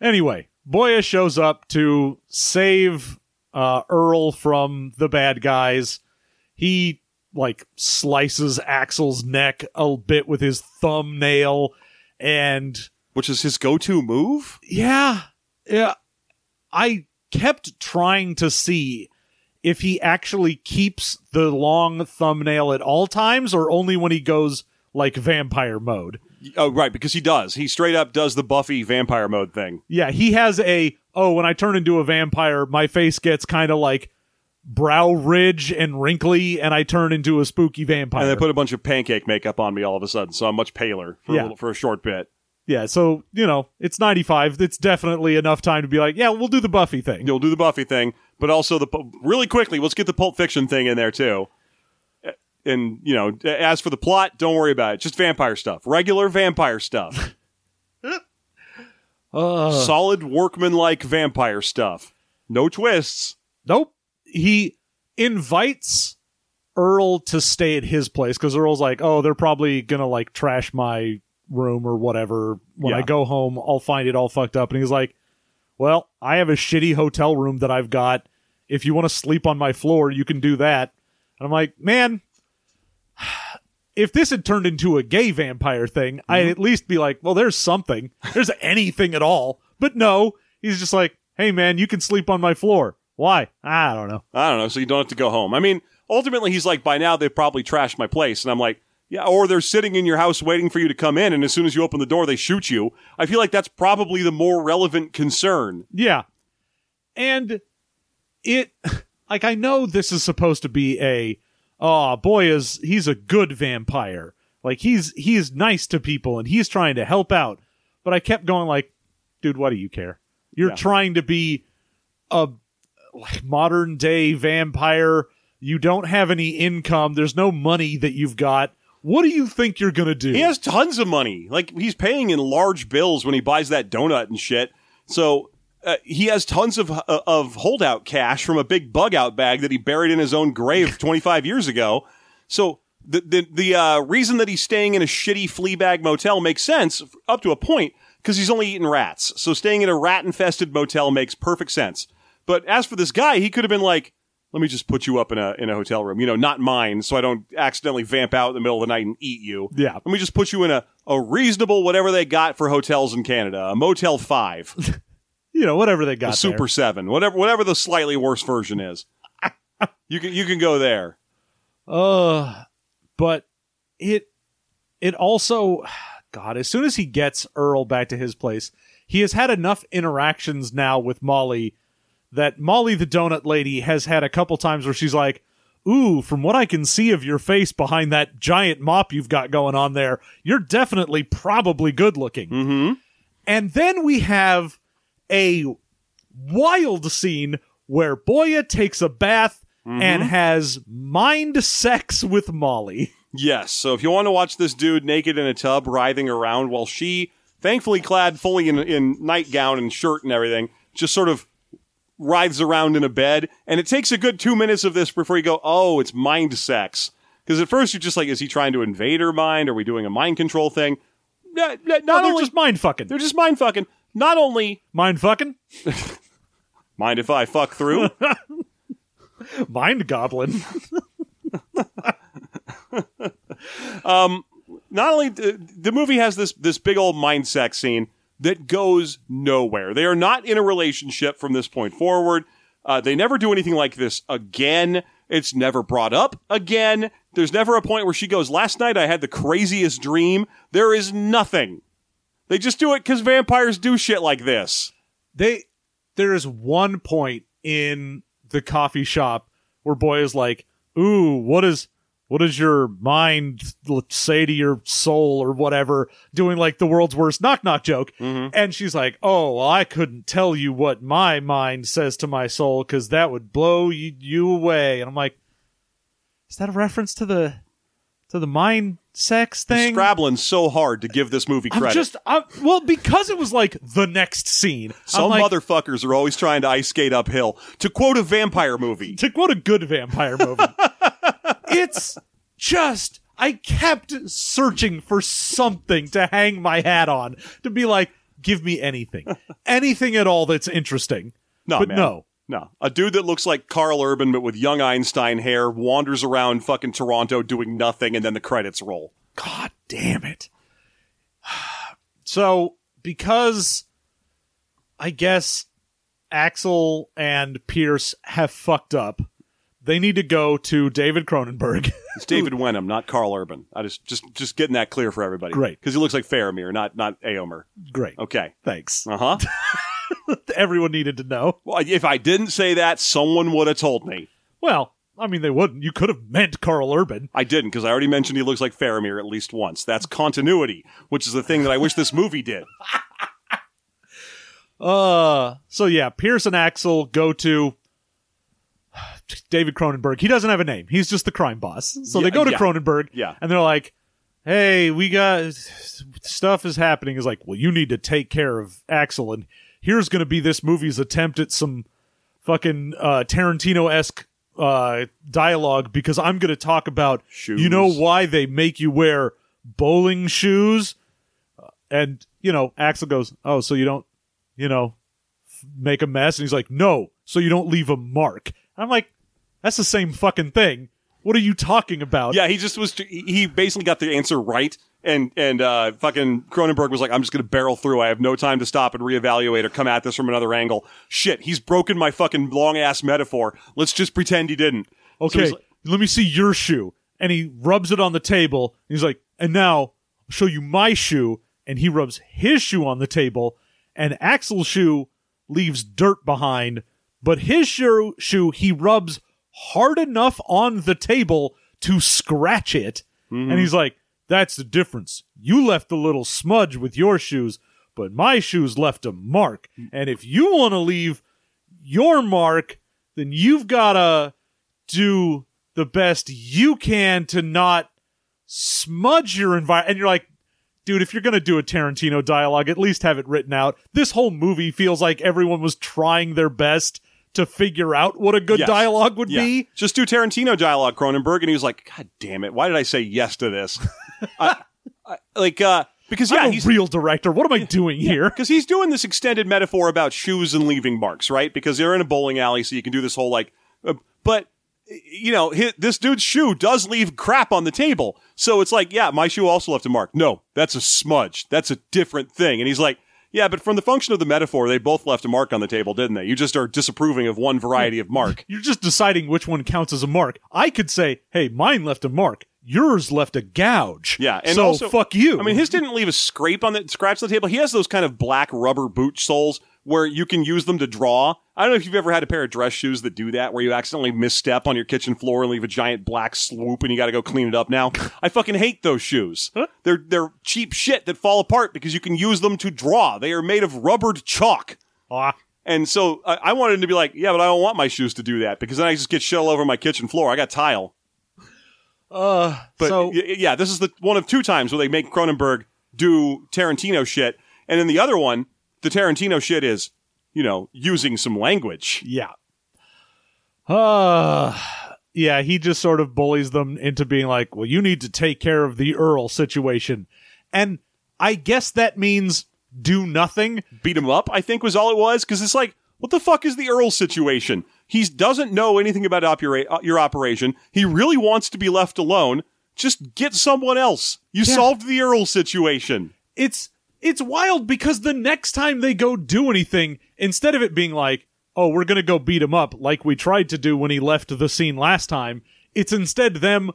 Anyway, Boya shows up to save uh, Earl from the bad guys. He like slices Axel's neck a bit with his thumbnail, and Which is his go-to move? yeah, yeah. I kept trying to see if he actually keeps the long thumbnail at all times, or only when he goes like vampire mode. Oh, right, because he does. He straight up does the Buffy vampire mode thing. Yeah, he has a oh, when I turn into a vampire, my face gets kind of like brow ridge and wrinkly, and I turn into a spooky vampire. And they put a bunch of pancake makeup on me all of a sudden, so I'm much paler for, Yeah. a, little, for a short bit. yeah, so you know, it's ninety five. It's definitely enough time to be like, yeah, we'll do the Buffy thing. You'll do the Buffy thing, but also the really quickly. Let's get the Pulp Fiction thing in there too. And you know, as for the plot, don't worry about it. Just vampire stuff, regular vampire stuff, Uh, solid workman-like vampire stuff. No twists. nope. He invites Earl to stay at his place because Earl's like, oh, they're probably gonna like trash my room or whatever. When I go home, I'll find it all fucked up. And he's like, well, I have a shitty hotel room that I've got. If you want to sleep on my floor, you can do that. And I'm like, man, if this had turned into a gay vampire thing, I'd mm-hmm. at least be like, well, there's something. There's anything at all. But no, he's just like, hey, man, you can sleep on my floor. Why? I don't know. I don't know. So you don't have to go home. I mean, ultimately, he's like, by now they've probably trashed my place, and I'm like. Yeah, or they're sitting in your house waiting for you to come in, and as soon as you open the door, they shoot you. I feel like that's probably the more relevant concern. Yeah. And it like I know this is supposed to be a oh boy is he's a good vampire. Like he's he's nice to people and he's trying to help out. But I kept going like, dude, what do you care? You're Yeah. trying to be a like modern day vampire. You don't have any income. There's no money that you've got. What do you think you're gonna do? He has tons of money. Like he's paying in large bills when he buys that donut and shit. So uh, he has tons of uh, of holdout cash from a big bug out bag that he buried in his own grave 25 years ago. So the the the uh, reason that he's staying in a shitty flea bag motel makes sense up to a point because he's only eating rats. So staying in a rat infested motel makes perfect sense. But as for this guy, he could have been like, let me just put you up in a in a hotel room, you know, not mine, so I don't accidentally vamp out in the middle of the night and eat you. Yeah. Let me just put you in a, a reasonable whatever they got for hotels in Canada, a Motel Five, You know, whatever they got. a Super there. Seven, whatever whatever the slightly worse version is. you can you can go there. Uh, but it it also God, as soon as he gets Earl back to his place, he has had enough interactions now with Molly that Molly the donut lady has had a couple times where she's like, Ooh, from what I can see of your face behind that giant mop you've got going on there, you're definitely probably good looking. Mm-hmm. And then we have a wild scene where Boya takes a bath mm-hmm. and has mind sex with Molly. Yes. So if you want to watch this dude naked in a tub writhing around while she, thankfully clad fully in, in nightgown and shirt and everything, just sort of writhes around in a bed. And it takes a good two minutes of this before you go, oh, it's mind sex. Because at first you're just like, is he trying to invade her mind? Are we doing a mind control thing? Not, not No, they're only, just mind fucking. they're just mind fucking. Not only Mind fucking? mind if I fuck through. Mind goblin. not only the, the movie has this this big old mind sex scene that goes nowhere. They are not in a relationship from this point forward. Uh, they never do anything like this again. It's never brought up again. There's never a point where she goes, "Last night I had the craziest dream." There is nothing. They just do it because vampires do shit like this. they there is one point in the coffee shop where boy is like ooh what is what does your mind say to your soul or whatever doing like the world's worst knock knock joke? Mm-hmm. And she's like oh well, i couldn't tell you what my mind says to my soul because that would blow you, you away. And i'm like is that a reference to the to the mind sex thing Scrabbling so hard to give this movie I'm credit. just i well because it was like the next scene I'm Some like, motherfuckers are always trying to ice skate uphill. To quote a vampire movie, to quote a good vampire movie, it's just I kept searching for something to hang my hat on to be like, give me anything, anything at all that's interesting. No, but man. no, No. A dude that looks like Karl Urban but with young Einstein hair wanders around fucking Toronto doing nothing and then the credits roll. God damn it. So, because I guess Axel and Pierce have fucked up, they need to go to David Cronenberg. It's David Wenham, not Karl Urban. I just just just getting that clear for everybody. Great. Because he looks like Faramir, not not Éomer. Great. Okay. Thanks. Uh-huh. Everyone needed to know. well, if I didn't say that, someone would have told me. Well, I mean, they wouldn't. You could have meant Karl Urban. I didn't because I already mentioned he looks like Faramir at least once. That's continuity, which is the thing that I wish this movie did. Uh, so yeah, Pierce and Axel go to David Cronenberg. He doesn't have a name. He's just the crime boss. So they go to yeah. Cronenberg. Yeah. And they're like, "Hey, we got stuff is happening." Is like, "Well, you need to take care of Axel, and here's going to be this movie's attempt at some fucking uh, Tarantino esque." Uh, dialogue because I'm going to talk about Shoes. you know why they make you wear bowling shoes and you know Axel goes oh so you don't you know f- make a mess and he's like no so you don't leave a mark i'm like that's the same fucking thing what are you talking about Yeah, he just was. He basically got the answer right, and and uh, fucking Cronenberg was like, "I'm just going to barrel through. I have no time to stop and reevaluate or come at this from another angle." Shit, he's broken my fucking long ass metaphor. Let's just pretend he didn't. Okay he's like- let me see your shoe and he rubs it on the table he's like and now i'll show you my shoe and he rubs his shoe on the table and axel's shoe leaves dirt behind but his shoe shoe he rubs hard enough on the table to scratch it and he's like that's the difference you left a little smudge with your shoes but my shoes left a mark and if you want to leave your mark then you've got to do the best you can to not smudge your environment. And you're like, dude, if you're going to do a Tarantino dialogue, at least have it written out. This whole movie feels like everyone was trying their best to figure out what a good Yes. dialogue would Yeah. be. Just do Tarantino dialogue, Cronenberg, and he was like, "God damn it, why did I say yes to this?" I, I, like, uh, Because I'm yeah, a he's real director. What am I doing here? because he's doing this extended metaphor about shoes and leaving marks, right? Because they're in a bowling alley, so you can do this whole like, uh, but you know, hi this dude's shoe does leave crap on the table, so it's like, yeah, my shoe also left a mark. No, that's a smudge. That's a different thing. And he's like, yeah, but from the function of the metaphor, they both left a mark on the table, didn't they? You just are disapproving of one variety of mark. You're just deciding which one counts as a mark. I could say, hey, mine left a mark. Yours left a gouge. Yeah, and so also fuck you. I mean, his didn't leave a scrape on the scratch on the table. He has those kind of black rubber boot soles where you can use them to draw. I don't know if you've ever had a pair of dress shoes that do that, where you accidentally misstep on your kitchen floor and leave a giant black swoop, and you got to go clean it up. Now, I fucking hate those shoes. They're they're cheap shit that fall apart because you can use them to draw. They are made of rubbered chalk. Ah, And so I, I wanted to be like, yeah, but I don't want my shoes to do that because then I just get shit all over my kitchen floor. I got tile. uh, But so y- yeah, this is the one of two times where they make Cronenberg do Tarantino shit, and then the other one, the Tarantino shit is, you know, using some language. yeah. Uh, yeah, he just sort of bullies them into being like, well, you need to take care of the Earl situation. And I guess that means do nothing. Beat him up, I think was all it was, because it's like, what the fuck is the Earl situation? He doesn't know anything about opera- uh, your operation. He really wants to be left alone. Just get someone else. You Yeah. solved the Earl situation. it's it's wild because the next time they go do anything, instead of it being like, "Oh, we're gonna go beat him up," like we tried to do when he left the scene last time, it's instead them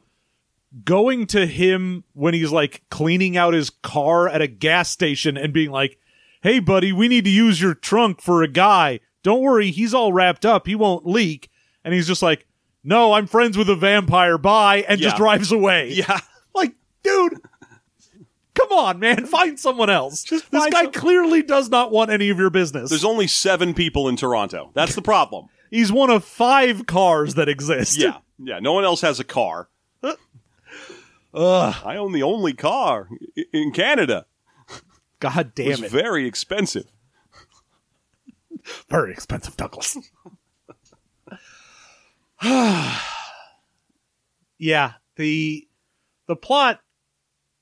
going to him when he's like cleaning out his car at a gas station and being like, "Hey, buddy, we need to use your trunk for a guy. Don't worry, he's all wrapped up. He won't leak." And he's just like, "No, I'm friends with a vampire. Bye," and just drives away. Yeah. Like, dude, come on, man, find someone else. this guy some- clearly does not want any of your business. There's only seven people in Toronto. That's the problem. He's one of five cars that exist. Yeah. Yeah. No one else has a car. Ugh. I own the only car i- in Canada. God It was damn it. It's very expensive. Very expensive, Douglas. yeah, the the plot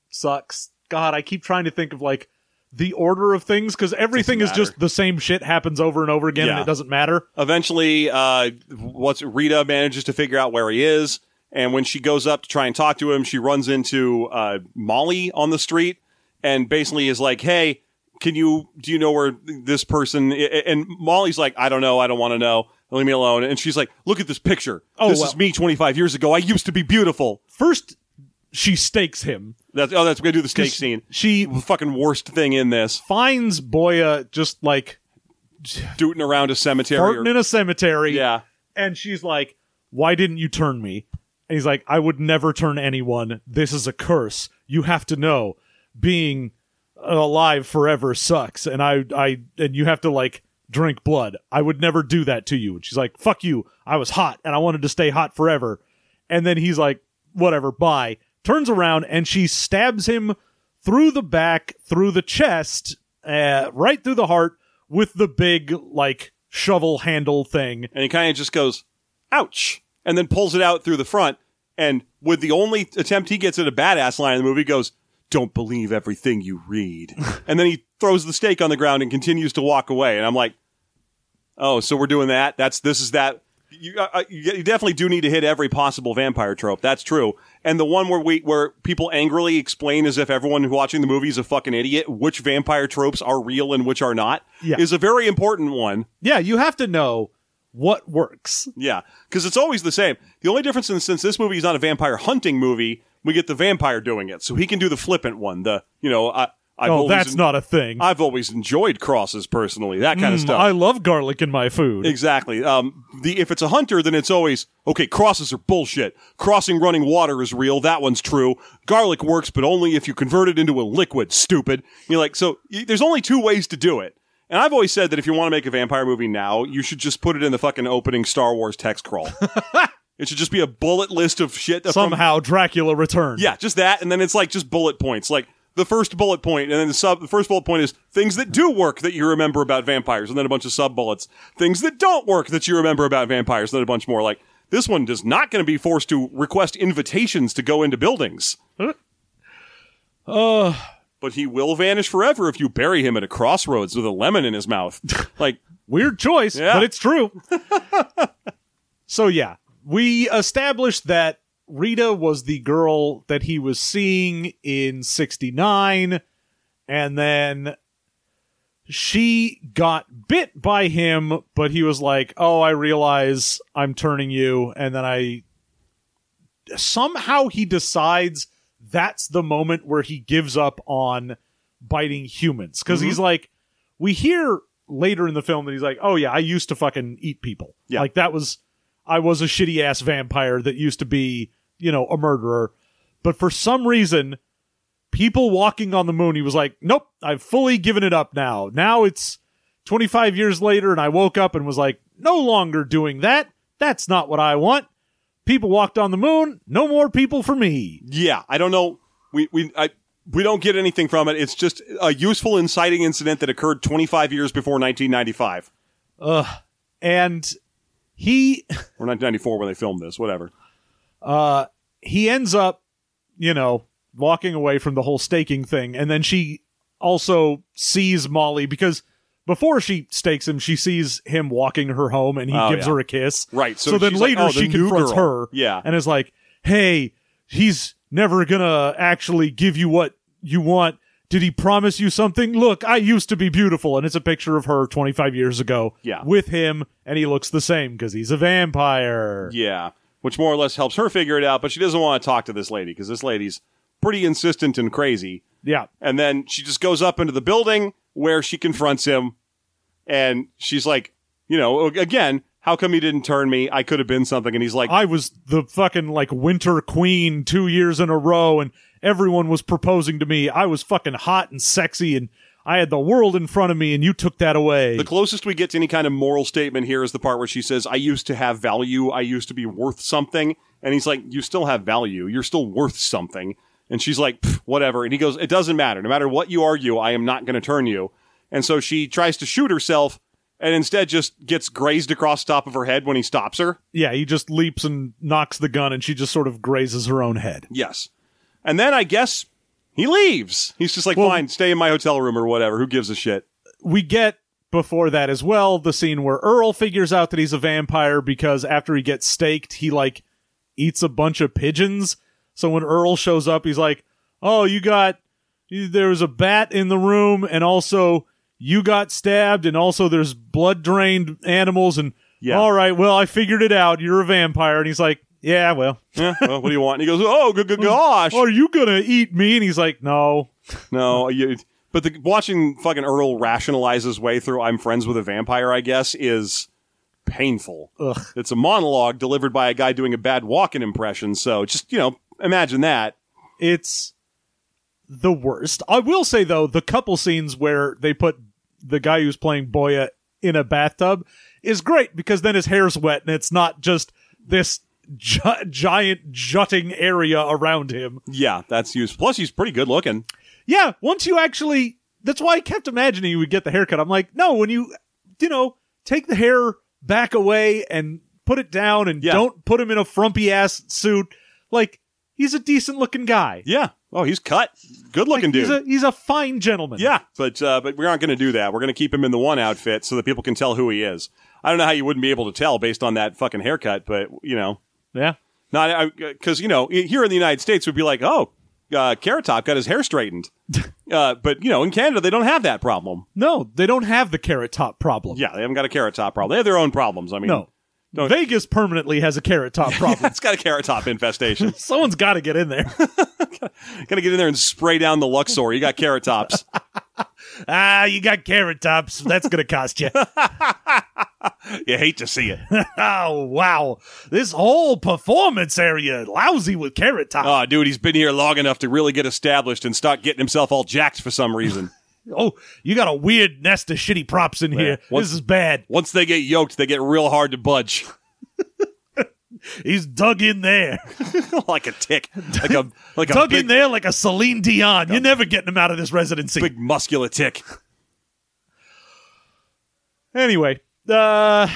sucks. God, I keep trying to think of like the order of things because everything is just the same shit happens over and over again and it doesn't matter. Eventually, uh, what's Rita manages to figure out where he is, and when she goes up to try and talk to him, she runs into uh, Molly on the street, and basically is like, "Hey, can you do you know where this person?" i- i- And Molly's like, "I don't know. I don't want to know. Leave me alone." And she's like, "Look at this picture. Oh, this well. is me 25 years ago. I used to be beautiful." First, she stakes him. That's oh, that's we're gonna do the stake scene. She fucking worst thing in this, finds Boya just like dooting around a cemetery. or- in a cemetery. yeah. And she's like, Why didn't you turn me? And he's like, I would never turn anyone. This is a curse. You have to know. Being alive forever sucks. And I I and you have to like drink blood. I would never do that to you. And she's like, Fuck you. I was hot and I wanted to stay hot forever. And then he's like, Whatever, bye. Turns around and she stabs him through the back, through the chest, uh, right through the heart with the big like shovel handle thing. and he kind of just goes, "Ouch!" and then pulls it out through the front. And with the only attempt he gets at a badass line in the movie, goes, "Don't believe everything you read," and then he throws the stake on the ground and continues to walk away. And I'm like, "Oh, so we're doing that? That's this is that." You, uh, uh, you definitely do need to hit every possible vampire trope. That's true. And the one where we where people angrily explain as if everyone watching the movie is a fucking idiot which vampire tropes are real and which are not Yeah. is a very important one. Yeah, you have to know what works. Yeah, because it's always the same. The only difference is since this movie is not a vampire hunting movie, we get the vampire doing it, so he can do the flippant one. The you know, I, I've oh, that's not a thing. I've always enjoyed crosses personally, that kind of Mm, stuff. I love garlic in my food. Exactly. Um, the if it's a hunter, then it's always okay. Crosses are bullshit. Crossing running water is real. That one's true. Garlic works, but only if you convert it into a liquid. Stupid. You're like, so y- there's only two ways to do it. And I've always said that if you want to make a vampire movie now, you should just put it in the fucking opening Star Wars text crawl. it should just be a bullet list of shit. from- Somehow Dracula returned. yeah, just that, and then it's like just bullet points. Like the first bullet point, and then the sub. The first bullet point is things that do work that you remember about vampires, and then a bunch of sub bullets. Things that don't work that you remember about vampires, and then a bunch more. Like this one is not going to be forced to request invitations to go into buildings. Uh. but he will vanish forever if you bury him at a crossroads with a lemon in his mouth. like, Weird choice, Yeah. but it's true. so yeah, we established that Rita was the girl that he was seeing in 69 and then she got bit by him, but he was like, "Oh, I realize I'm turning you." And then I somehow he decides that's the moment where he gives up on biting humans because mm-hmm. he's like we hear later in the film that he's like oh yeah i used to fucking eat people Yeah. like that was i was a shitty ass vampire that used to be you know a murderer but for some reason people walking on the moon he was like nope i've fully given it up now now it's 25 years later and i woke up and was like no longer doing that that's not what i want people walked on the moon no more people for me yeah, I don't know. We we I we don't get anything from it. It's just a useful inciting incident that occurred 25 years before 1995 Ugh. and he or 1994 when they filmed this. Whatever. Uh, he ends up, you know, walking away from the whole staking thing. And then she also sees Molly because before she stakes him, she sees him walking her home and he Oh, gives yeah. her a kiss. Right, so So, then she's like, later "Oh, she confronts girl." her. Yeah. And is like, hey, he's never going to actually give you what you want. Did he promise you something? Look, I used to be beautiful. And it's a picture of her 25 years ago Yeah. with him. And he looks the same because he's a vampire. Yeah, which more or less helps her figure it out. But she doesn't want to talk to this lady because this lady's pretty insistent and crazy. yeah. And then she just goes up into the building where she confronts him, and she's like, you know, again, how come he didn't turn me? I could have been something. And he's like, I was the fucking like winter queen two years in a row, and everyone was proposing to me. I was fucking hot and sexy, and I had the world in front of me, and you took that away. The closest we get to any kind of moral statement here is the part where she says, I used to have value. I used to be worth something. And he's like, You still have value. You're still worth something. And she's like, Whatever. And he goes, It doesn't matter. No matter what you argue, I am not going to turn you. And so she tries to shoot herself and instead just gets grazed across the top of her head when he stops her. yeah, he just leaps and knocks the gun, and she just sort of grazes her own head. Yes. And then I guess he leaves. He's just like, Well- Fine, stay in my hotel room or whatever. Who gives a shit? We get before that as well the scene where Earl figures out that he's a vampire because after he gets staked, he like eats a bunch of pigeons. So when Earl shows up, he's like, "Oh, you got there was a bat in the room, and also you got stabbed, and also there's blood drained animals, and Yeah. all right, well, I figured it out. You're a vampire." And he's like, "Yeah, well, Yeah, well, what do you want? And he goes, Oh, good, good gosh. are you gonna eat me?" And he's like, "No." No, you, but the, watching fucking Earl rationalize his way through "I'm friends with a vampire," I guess, is painful. Ugh. It's a monologue delivered by a guy doing a bad Walken impression. So just you know, imagine that. it's the worst. I will say though, the couple scenes where they put the guy who's playing Boya in a bathtub is great because then his hair's wet and it's not just this gi- giant jutting area around him. Yeah, that's useful. Plus, he's pretty good looking. Yeah, once you actually that's why I kept imagining you would get the haircut. I'm like, no, when you you know, take the hair back away and put it down and Yeah. don't put him in a frumpy ass suit. Like he's a decent looking guy. Yeah. Oh, he's cut. Good looking dude. He's a he's a fine gentleman. Yeah, but uh, but we aren't going to do that. We're going to keep him in the one outfit so that people can tell who he is. I don't know how you wouldn't be able to tell based on that fucking haircut, but you know, Yeah. not because you know here in the United States we'd be like, oh, uh, Carrot Top got his hair straightened, uh, but you know in Canada they don't have that problem. No, they don't have the carrot top problem. Yeah, they haven't got a Carrot Top problem. They have their own problems. I mean, No. Don't- Vegas permanently has a carrot top problem. it's got a Carrot Top infestation. Someone's got to get in there. got to get in there and spray down the Luxor. You got Carrot Tops. ah, you got carrot tops. That's going to cost you. you hate to see it. oh, wow. This whole performance area lousy with carrot top. Oh, dude, he's been here long enough to really get established and start getting himself all jacked for some reason. oh, you got a weird nest of shitty props in here. Once- this is bad. Once they get yoked, they get real hard to budge, He's dug in there. like a tick, like a like a dug big, in there like a Celine Dion. You're never getting him out of this residency. big muscular tick. Anyway, uh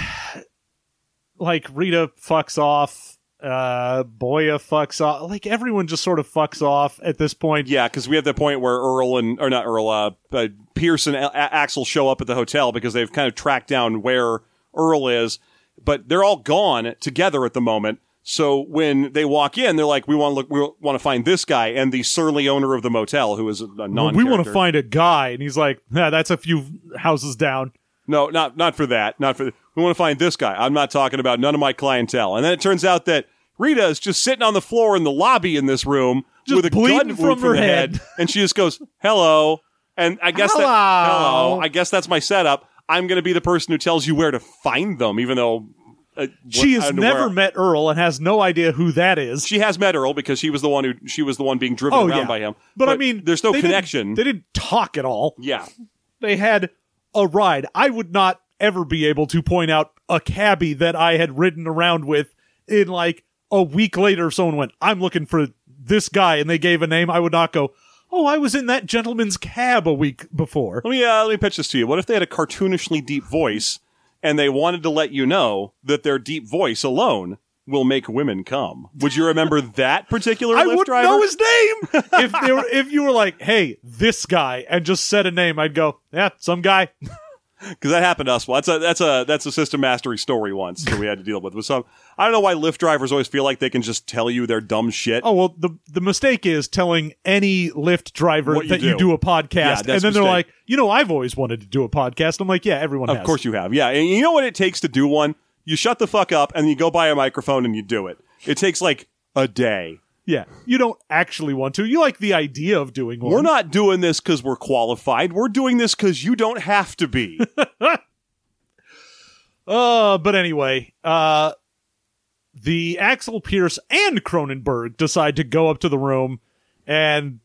like Rita fucks off Uh, Boya fucks off. Like everyone just sort of fucks off at this point. Yeah, because we have the point where Earl and or not Earl, uh, uh, Pierce and A- A- Axel show up at the hotel because they've kind of tracked down where Earl is, but they're all gone together at the moment. So when they walk in, they're like, "We want to look. We want to find this guy." And the surly owner of the motel, who is a non. we want to find a guy, and he's like, nah, "That's a few houses down." No, not not for that. Not for. We want to find this guy. I'm not talking about none of my clientele. And then it turns out that Rita is just sitting on the floor in the lobby in this room Just with a gun from her the head. and she just goes, "Hello." And I guess that Hello. hello. I guess that's my setup. I'm going to be the person who tells you where to find them, even though uh, She has never where- met Earl and has no idea who that is. She has met Earl because she was the one who she was the one being driven oh around yeah, by him. But, I mean, there's no they didn't- connection. They didn't talk at all. yeah, They had a ride. I would not ever be able to point out a cabbie that I had ridden around with in like a week later. Someone went, "I'm looking for this guy," and they gave a name, I would not go. Oh, I was in that gentleman's cab a week before. Let me uh, let me pitch this to you. What if they had a cartoonishly deep voice, and they wanted to let you know that their deep voice alone will make women come? Would you remember that particular Lyft driver? I Lyft would driver? know his name if they were. If you were like, "Hey, this guy," and just said a name, I'd go, "Yeah, some guy." because that happened to us. Well, that's a that's a that's a system mastery story once that we had to deal with. With some, I don't know why Lyft drivers always feel like they can just tell you their dumb shit. Oh well, the the mistake is telling any Lyft driver What you that you do. do a podcast, Yeah, and then they're mistake. like, "You know, I've always wanted to do a podcast." I'm like, "Yeah, everyone Of has." course you have. Yeah. And you know what it takes to do one? You shut the fuck up and you go buy a microphone and you do it. It takes like a day. Yeah, you don't actually want to. You like the idea of doing one. We're not doing this because we're qualified. We're doing this because you don't have to be. Uh, but anyway, uh, the Axel Pierce and Cronenberg decide to go up to the room, and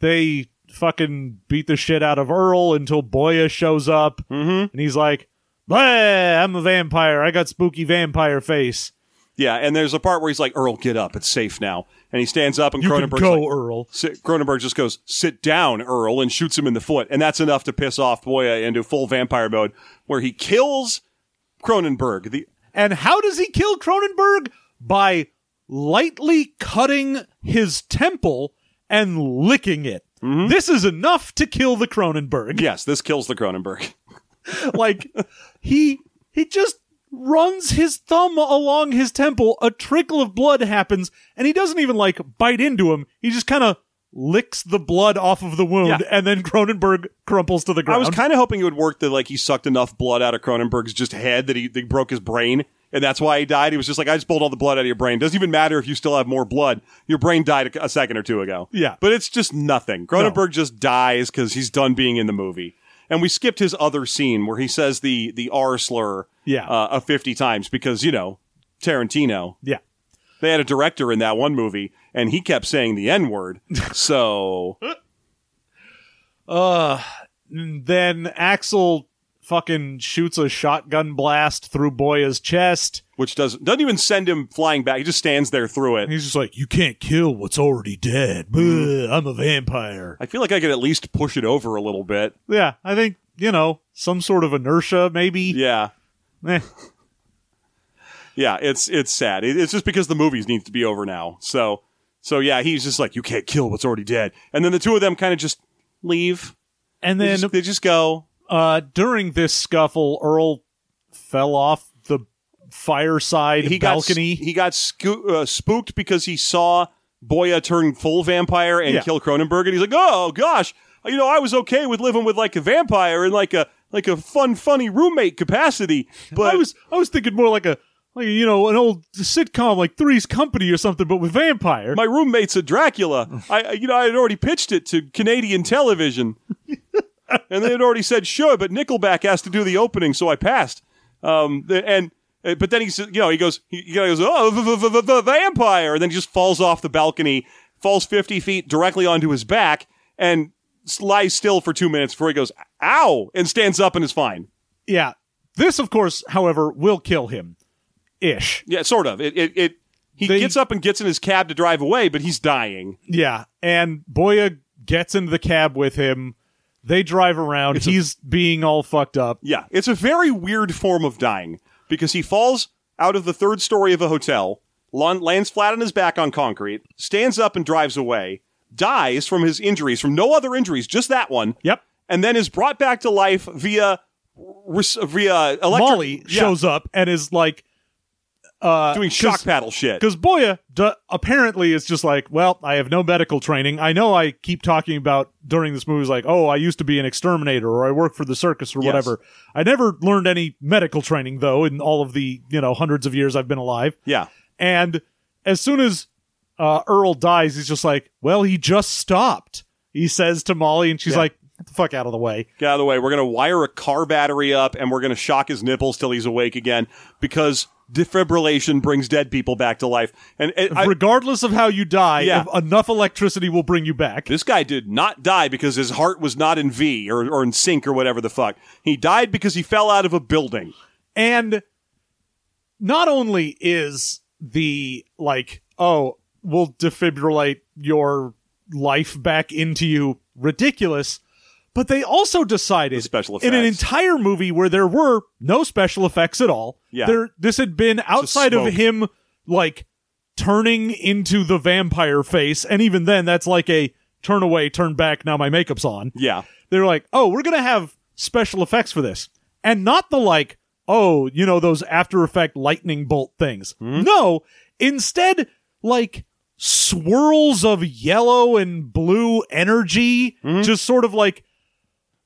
they fucking beat the shit out of Earl until Boya shows up, mm-hmm. and he's like, "Bah, I'm a vampire. I got spooky vampire face." yeah. And there's a part where he's like, Earl, get up. It's safe now. And he stands up and You can Cronenberg's go, Earl. Cronenberg just goes, sit down, Earl, and shoots him in the foot. And that's enough to piss off Boya into full vampire mode where he kills Cronenberg. The, And how does he kill Cronenberg? By lightly cutting his temple and licking it. Mm-hmm. This is enough to kill the Cronenberg. yes, this kills the Cronenberg. like he he just runs his thumb along his temple a trickle of blood happens and he doesn't even like bite into him he just kind of licks the blood off of the wound Yeah. and then cronenberg crumples to the ground. I was kind of hoping it would work that like he sucked enough blood out of Cronenberg's just head that he, that he broke his brain. And that's why he died. He was just like, I just pulled all the blood out of your brain. Doesn't even matter if you still have more blood. Your brain died a, a second or two ago. Yeah. But it's just nothing. Cronenberg just dies because he's done being in the movie. And we skipped his other scene where he says the, the R slur Yeah. uh, a 50 times because, you know, Tarantino. yeah They had a director in that one movie and he kept saying the N word. so uh then axel fucking shoots a shotgun blast through boya's chest which doesn't doesn't even send him flying back. He just stands there through it. and he's just like you can't kill what's already dead Bleh, i'm a vampire I feel like I could at least push it over a little bit. yeah i think you know some sort of inertia maybe Yeah. Eh. Yeah, it's it's sad. It- it's just because the movies need to be over now. So so yeah, he's just like, you can't kill what's already dead. And then the two of them kind of just leave. and They then just, they just go. Uh, during this scuffle, Earl fell off the fireside He balcony. got he got sco- uh, spooked because he saw Boya turn full vampire and Yeah. kill Cronenberg, and he's like, oh gosh, you know, I was okay with living with like a vampire in like a like a fun, funny roommate capacity, but I was I was thinking more like a like you know an old sitcom like Three's Company or something, but with vampire. my roommate's a Dracula. I, I- you know, I had already pitched it to Canadian television, and they had already said sure, but Nickelback has to do the opening, so I passed. Um, and uh, but then he said, you know, he goes, he, goes, oh, v- vampire, and then he just falls off the balcony, falls fifty feet directly onto his back, and lies still for two minutes before he goes, ow, and stands up and is fine. yeah, this of course, however, will kill him. Ish. Yeah, sort of. It, it, it he They- gets up and gets in his cab to drive away, but he's dying. Yeah, and Boya gets into the cab with him. They drive around. It's a- He's being all fucked up. Yeah, it's a very weird form of dying because he falls out of the third story of a hotel lands flat on his back on concrete, stands up and drives away, dies from his injuries, from no other injuries, just that one, Yep. and then is brought back to life via via electric Molly yeah, shows up and is like uh doing shock paddle shit. because Boya d- apparently is just like, well, I have no medical training. I know I keep talking about during this movie is like, oh, I used to be an exterminator or I work for the circus or Yes. whatever. I never learned any medical training though in all of the you know hundreds of years I've been alive. Yeah. And as soon as uh, Earl dies, he's just like, well, he just stopped. He says to Molly, and she's Yeah. like, get the fuck out of the way. Get out of the way. We're going to wire a car battery up and we're going to shock his nipples till he's awake again because defibrillation brings dead people back to life. And it, I, Regardless of how you die, Yeah. enough electricity will bring you back. this guy did not die because his heart was not in V or, or in sync or whatever the fuck. He died because he fell out of a building. And not only is the like, oh, we'll defibrillate your life back into you ridiculous, but they also decided The special in an entire movie where there were no special effects at all. Yeah. There this had been outside of him like turning into the vampire face, and even then that's like a turn away, turn back, now my makeup's on Yeah. they're like, oh, we're gonna have special effects for this, and not the like, oh, you know, those After Effect lightning bolt things. Hmm? No, instead, like swirls of yellow and blue energy, hmm? just sort of like,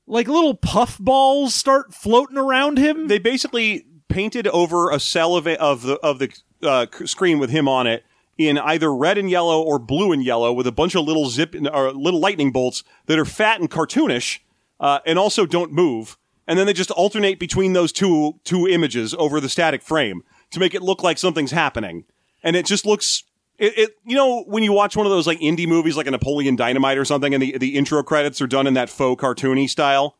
like little puff balls start floating around him. They basically painted over a cell of, of the of the uh, screen with him on it in either red and yellow or blue and yellow with a bunch of little zip or little lightning bolts that are fat and cartoonish uh, and also don't move. And then they just alternate between those two two images over the static frame to make it look like something's happening. And it just looks it, it you know when you watch one of those like indie movies like a Napoleon Dynamite or something and the the intro credits are done in that faux cartoony style.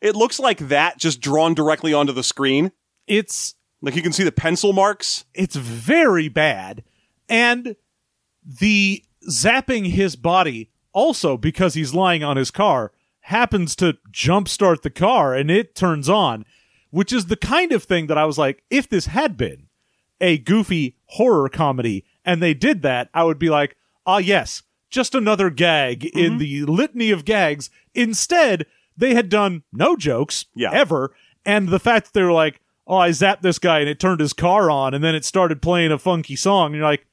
It looks like that just drawn directly onto the screen. it's Like you can see the pencil marks. it's very bad. And the zapping his body also because he's lying on his car happens to jumpstart the car and it turns on, which is the kind of thing that I was like, if this had been a goofy horror comedy and they did that, I would be like, ah, yes, just another gag in the litany of gags. Instead, they had done no jokes Yeah. ever. And the fact that they were like, oh, I zapped this guy and it turned his car on and then it started playing a funky song. And you're like,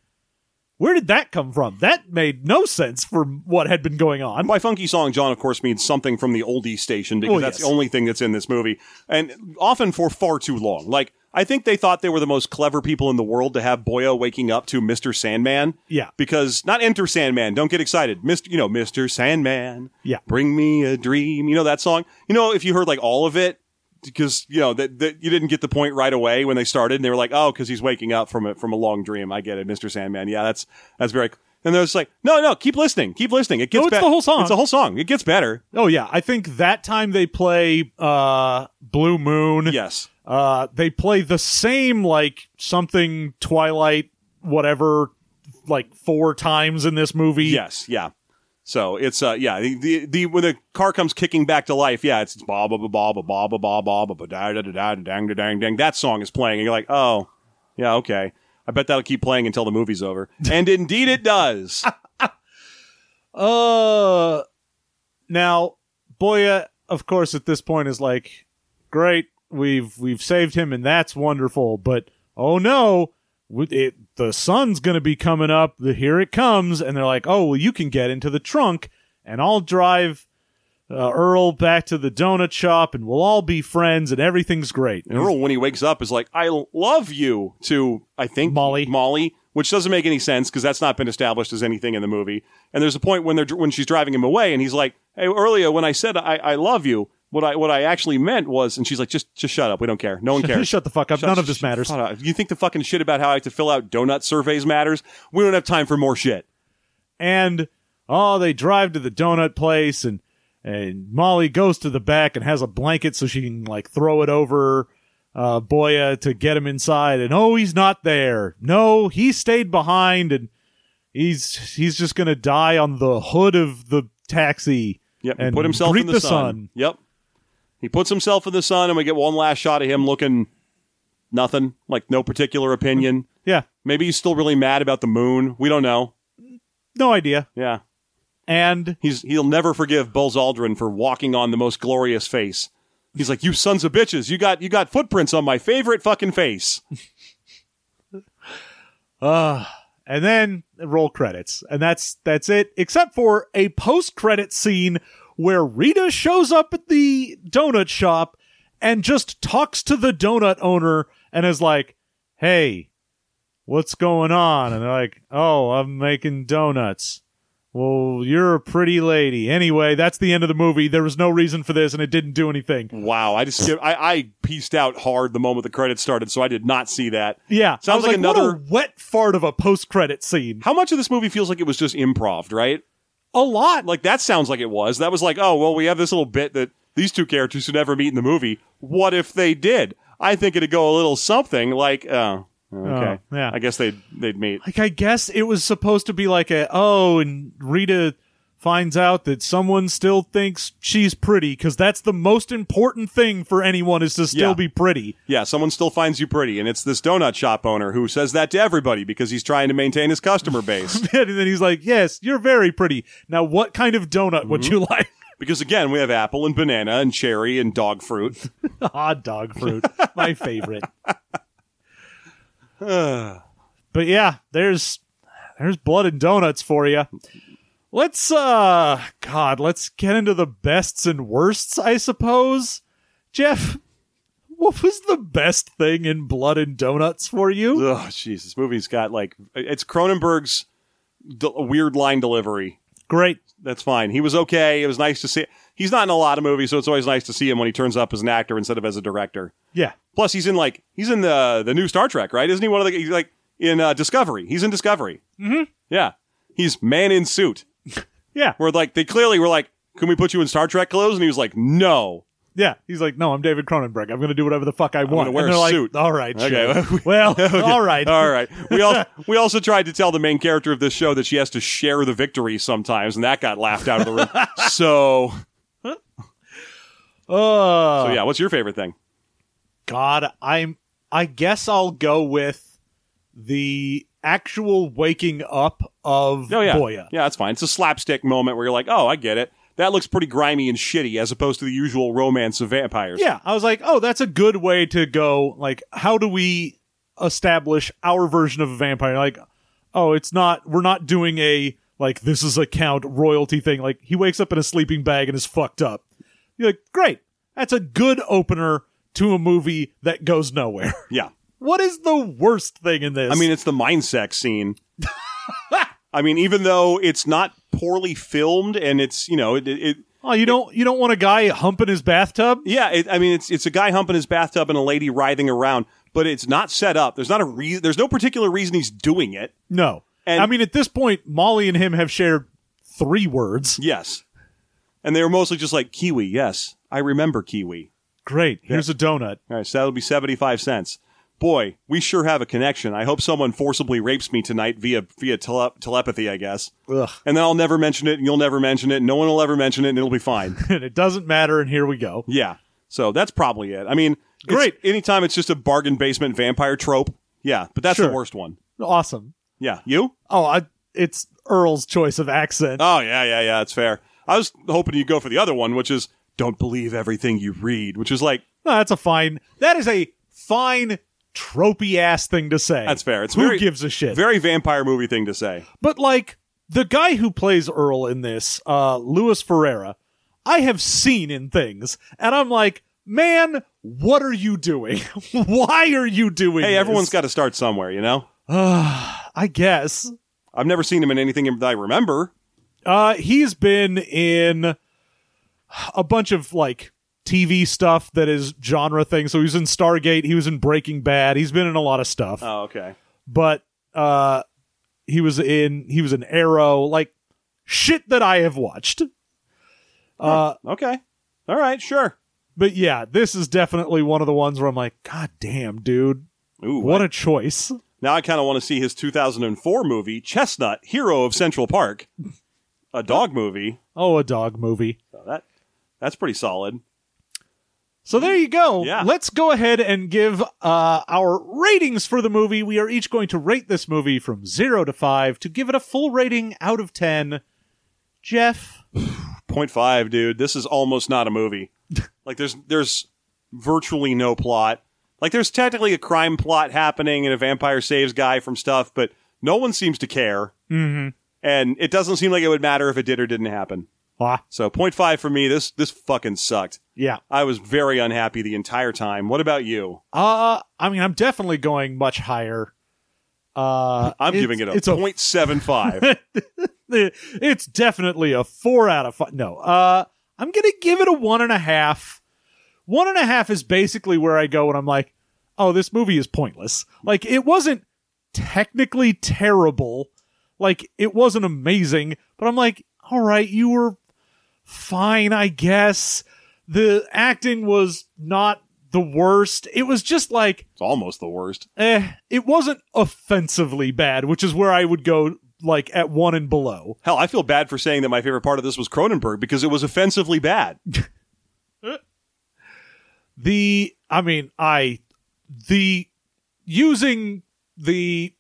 where did that come from? That made no sense for what had been going on. By funky song, John, of course, means something from the oldie station because Well, that's yes. the only thing that's in this movie. And often for far too long. Like, I think they thought they were the most clever people in the world to have Boyo waking up to Mr. Sandman. Yeah. Because, not Enter Sandman, don't get excited. Mr. You know, Mr. Sandman. Yeah. Bring me a dream. You know that song? You know, if you heard like all of it, because you know that, that you didn't get the point right away when they started, and they were like, "Oh, because he's waking up from a from a long dream." I get it, Mr. Sandman. Yeah, that's that's very. And they're just like, "No, no, keep listening, keep listening. It gets No, it's bet- the whole song. It's the whole song. It gets better." Oh yeah, I think that time they play uh Blue Moon. Yes, Uh they play the same like something Twilight whatever like four times in this movie. yes, yeah. So it's uh yeah the, the the when the car comes kicking back to life yeah it's ba ba ba ba ba ba ba ba ba ba ba da da da da dang da dang dang that song is playing and you're like oh yeah okay I bet that'll keep playing until the movie's over and indeed it does Uh now Boya of course at this point is like great we've we've saved him and that's wonderful but oh no it, the sun's going to be coming up the here it comes and they're like oh well you can get into the trunk and I'll drive uh, Earl back to the donut shop and we'll all be friends and everything's great And Earl, when he wakes up, is like, "I love you." To I think Molly. Molly, which doesn't make any sense because that's not been established as anything in the movie. And there's a point when they're when she's driving him away, and he's like, "Hey, earlier when I said I, I love you, what I what I actually meant was," and she's like, "Just just shut up. We don't care. No one cares. Shut the fuck up. Shut- None of this matters. shut up. You think the fucking shit about how I have to fill out donut surveys matters? We don't have time for more shit." and oh they drive to the donut place and and Molly goes to the back and has a blanket so she can like throw it over uh Boya to get him inside and oh he's not there no he stayed behind and he's he's just gonna die on the hood of the taxi Yep. and put himself greet in the, sun. sun. Yep. He puts himself in the sun, and we get one last shot of him looking nothing, like no particular opinion. Yeah. Maybe he's still really mad about the moon. We don't know. No idea. Yeah. And He's he'll never forgive Buzz Aldrin for walking on the most glorious face. He's like, "You sons of bitches! You got you got footprints on my favorite fucking face." Ah. and then roll credits. And that's that's it except for a post-credit scene where Rita shows up at the donut shop and just talks to the donut owner and is like, "Hey, what's going on?" And they're like, "Oh, I'm making donuts." Well, you're a pretty lady. Anyway, that's the end of the movie. There was no reason for this, and it didn't do anything. Wow, I just skip, I I pieced out hard the moment the credits started, so I did not see that. Yeah, Sounds like like, another- wet fart of a post-credit scene. How much of this movie feels like it was just improv, right? A lot. Like that sounds like it was. That was like, oh well, we have this little bit that these two characters who never meet in the movie. What if they did? I think it'd go a little something like, uh, oh, okay, Oh, yeah. I guess they'd they'd meet. like I guess it was supposed to be like a oh, and Rita finds out that someone still thinks she's pretty because that's the most important thing for anyone is to still Yeah. be pretty. Yeah, someone still finds you pretty, and it's this donut shop owner who says that to everybody because he's trying to maintain his customer base. and then he's like, "Yes, you're very pretty. Now, what kind of donut would mm-hmm. you like?" because again, we have apple and banana and cherry and dog fruit. Hot dog fruit, my favorite. but yeah, there's there's blood and donuts for you. Let's uh god, let's get into the bests and worsts, I suppose. Jeff, what was the best thing in blood and donuts for you? Oh, jeez, this movie's got like it's Cronenberg's d- weird line delivery. Great. That's fine. He was okay. It was nice to see. He's not in a lot of movies, so it's always nice to see him when he turns up as an actor instead of as a director. Yeah. Plus, he's in like he's in the the new Star Trek, right? Isn't he one of the he's like in uh, Discovery? He's in Discovery. Mm-hmm. Yeah, he's man in suit. Yeah. Where like they clearly were like, "Can we put you in Star Trek clothes?" And he was like, "No." Yeah. He's like, "No, I'm David Cronenberg. I'm going to do whatever the fuck I want." gonna wear and they're a like, suit. "All right, Okay. sure. well, all right. All right. We also we also tried to tell the main character of this show that she has to share the victory sometimes, and that got laughed out of the room. so Uh, so yeah, what's your favorite thing? God, I'm. I guess I'll go with the actual waking up of Oh yeah, Boya. yeah, that's fine. It's a slapstick moment where you're like, "Oh, I get it." That looks pretty grimy and shitty, as opposed to the usual romance of vampires. Yeah, I was like, oh, that's a good way to go. Like, how do we establish our version of a vampire? Like, oh, it's not. We're not doing a like this is a count royalty thing. Like, he wakes up in a sleeping bag and is fucked up. You're like, great. That's a good opener to a movie that goes nowhere. yeah. What is the worst thing in this? I mean, it's the mind sex scene. I mean, even though it's not poorly filmed, and it's you know, it, it oh, you don't you don't want a guy humping his bathtub? yeah, it, I mean, it's it's a guy humping his bathtub and a lady writhing around, but it's not set up. There's not a reason. There's no particular reason he's doing it. No. And- I mean, at this point, Molly and him have shared three words. Yes, and they were mostly just like kiwi. Yes, I remember kiwi. Great. Here's a donut. All right, so that'll be seventy five cents. Boy, we sure have a connection. I hope someone forcibly rapes me tonight via via tele- telepathy. I guess. Ugh. And then I'll never mention it, and you'll never mention it, and no one will ever mention it, and it'll be fine. and it doesn't matter. And here we go. yeah. So that's probably it. I mean, it's- Great. Anytime it's just a bargain basement vampire trope, yeah. But that's the worst one. Awesome. Yeah. You? Oh, I, it's Earl's choice of accent. Oh yeah, yeah, yeah. It's fair. I was hoping you'd go for the other one, which is don't believe everything you read, which is like No, that's a fine. That is a fine tropey ass thing to say. that's fair. It's who very, gives a shit. Very vampire movie thing to say. but like the guy who plays Earl in this, uh, Louis Ferreira, I have seen in things, and I'm like, man, what are you doing? Why are you doing? Hey, this? everyone's got to start somewhere, you know. Uh, I guess. I've never seen him in anything that I remember. Uh, he's been in a bunch of like TV stuff that is genre thing. So he was in Stargate. He was in Breaking Bad. He's been in a lot of stuff. Oh, okay. But uh, he was in he was in Arrow. Like shit that I have watched. Uh, Okay. All right. Sure. but yeah, this is definitely one of the ones where I'm like, God damn, dude, Ooh. what a choice. now I kind of want to see his 2004 movie, Chestnut, Hero of Central Park, a dog movie. Oh, a dog movie. So that that's pretty solid. So there you go. Yeah. Let's go ahead and give uh, our ratings for the movie. We are each going to rate this movie from zero to five to give it a full rating out of ten. Jeff, Point five, dude. This is almost not a movie. like there's there's virtually no plot. Like there's technically a crime plot happening and a vampire saves guy from stuff, but no one seems to care. Mm-hmm. And it doesn't seem like it would matter if it did or didn't happen. ah, So point five for me. This this fucking sucked. Yeah. I was very unhappy the entire time. What about you? Uh, I mean, I'm definitely going much higher. Uh, I'm giving it a it's a point seven five. it's definitely a four out of five. No, uh, I'm gonna give it a one and a half. One and a half is basically where I go when I'm like, oh, this movie is pointless. Like, it wasn't technically terrible. Like, it wasn't amazing, but I'm like, all right, you were fine, I guess. The acting was not the worst. It was just like, it's almost the worst. eh, it wasn't offensively bad, which is where I would go like at one and below. Hell, I feel bad for saying that my favorite part of this was Cronenberg because it was offensively bad. The I mean, I the using the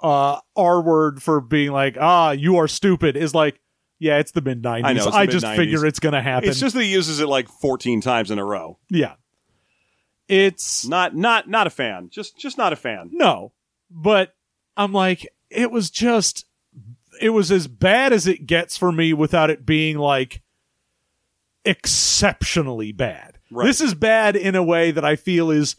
uh R word for being like, ah, you are stupid is like, yeah, it's the mid I nineties. know, it's the I just mid-nineties. figure it's gonna happen. It's just that he uses it like 14 times in a row. yeah. It's Not not not a fan. Just just not a fan. no. But I'm like, it was just it was as bad as it gets for me without it being like exceptionally bad. Right. This is bad in a way that I feel is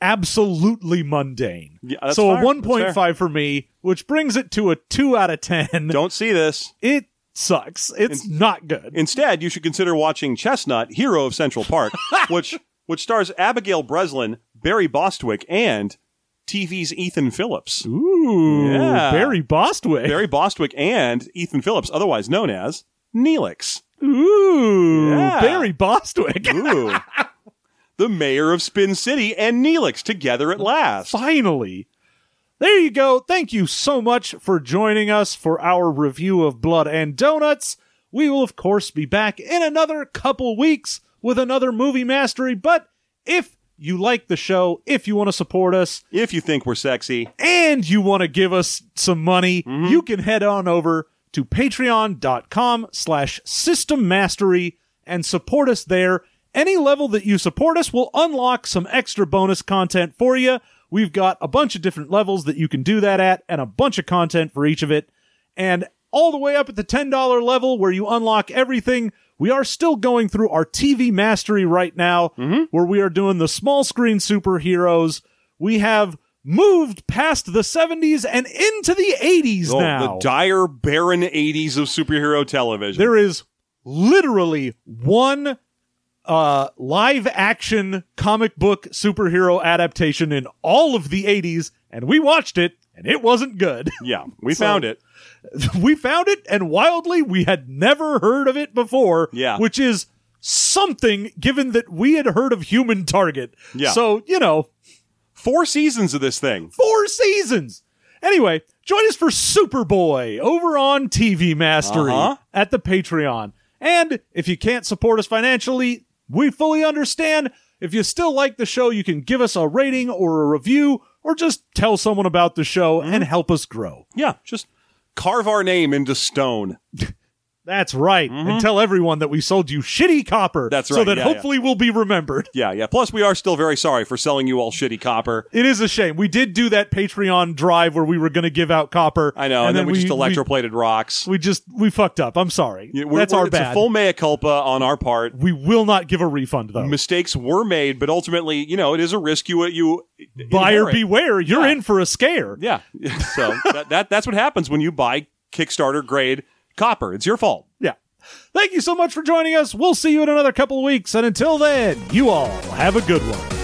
absolutely mundane. Yeah, that's so fair. a That's 1.5 for me, which brings it to a 2 out of 10. Don't see this. It sucks. It's not good. Instead, you should consider watching Chestnut, Hero of Central Park, which which stars Abigail Breslin, Barry Bostwick, and TV's Ethan Phillips. Ooh, Yeah. Barry Bostwick. Barry Bostwick and Ethan Phillips, otherwise known as Neelix. Ooh, Yeah. Barry Bostwick. Ooh. the mayor of Spin City and Neelix together at last. Finally. There you go. Thank you so much for joining us for our review of Blood and Donuts. We will, of course, be back in another couple weeks with another movie mastery. But if you like the show, if you want to support us, If you think we're sexy, and you want to give us some money, mm-hmm. you can head on over to patreon.com slash system mastery and support us there. Any level that you support us will unlock some extra bonus content for you. We've got a bunch of different levels that you can do that at and a bunch of content for each of it. And all the way up at the $10 level where you unlock everything, we are still going through our TV mastery right now, mm-hmm. where we are doing the small screen superheroes. We have moved past the 70s and into the 80s oh, now. the dire, barren 80s of superhero television. there is literally one uh, live action comic book superhero adaptation in all of the 80s, and we watched it, and it wasn't good. yeah, we So- found it. we found it, and wildly, we had never heard of it before. Yeah. Which is something given that we had heard of Human Target. Yeah. So, you know, Four seasons of this thing. four seasons. Anyway, join us for Superboy over on TV Mastery Uh-huh. at the Patreon. And if you can't support us financially, we fully understand. If you still like the show, you can give us a rating or a review or just tell someone about the show Mm-hmm. and help us grow. Yeah, just carve our name into stone. That's right. And mm-hmm. tell everyone that we sold you shitty copper. That's right. So that Yeah, yeah. hopefully we'll be remembered. Yeah, yeah. Plus, we are still very sorry for selling you all shitty copper. It is a shame. We did do that Patreon drive where we were going to give out copper. I know, and, then, we, just electroplated rocks. We just we fucked up. I'm sorry. Yeah, we're- That's we're- our it's bad. a full mea culpa on our part. we will not give a refund though. Mistakes were made, but ultimately, you know, it is a risk you you Buyer inherit. beware. You're Yeah. in for a scare. Yeah, so that, that that's what happens when you buy Kickstarter grade copper. It's your fault. Yeah. Thank you so much for joining us. We'll see you in another couple of weeks. And until then, you all have a good one.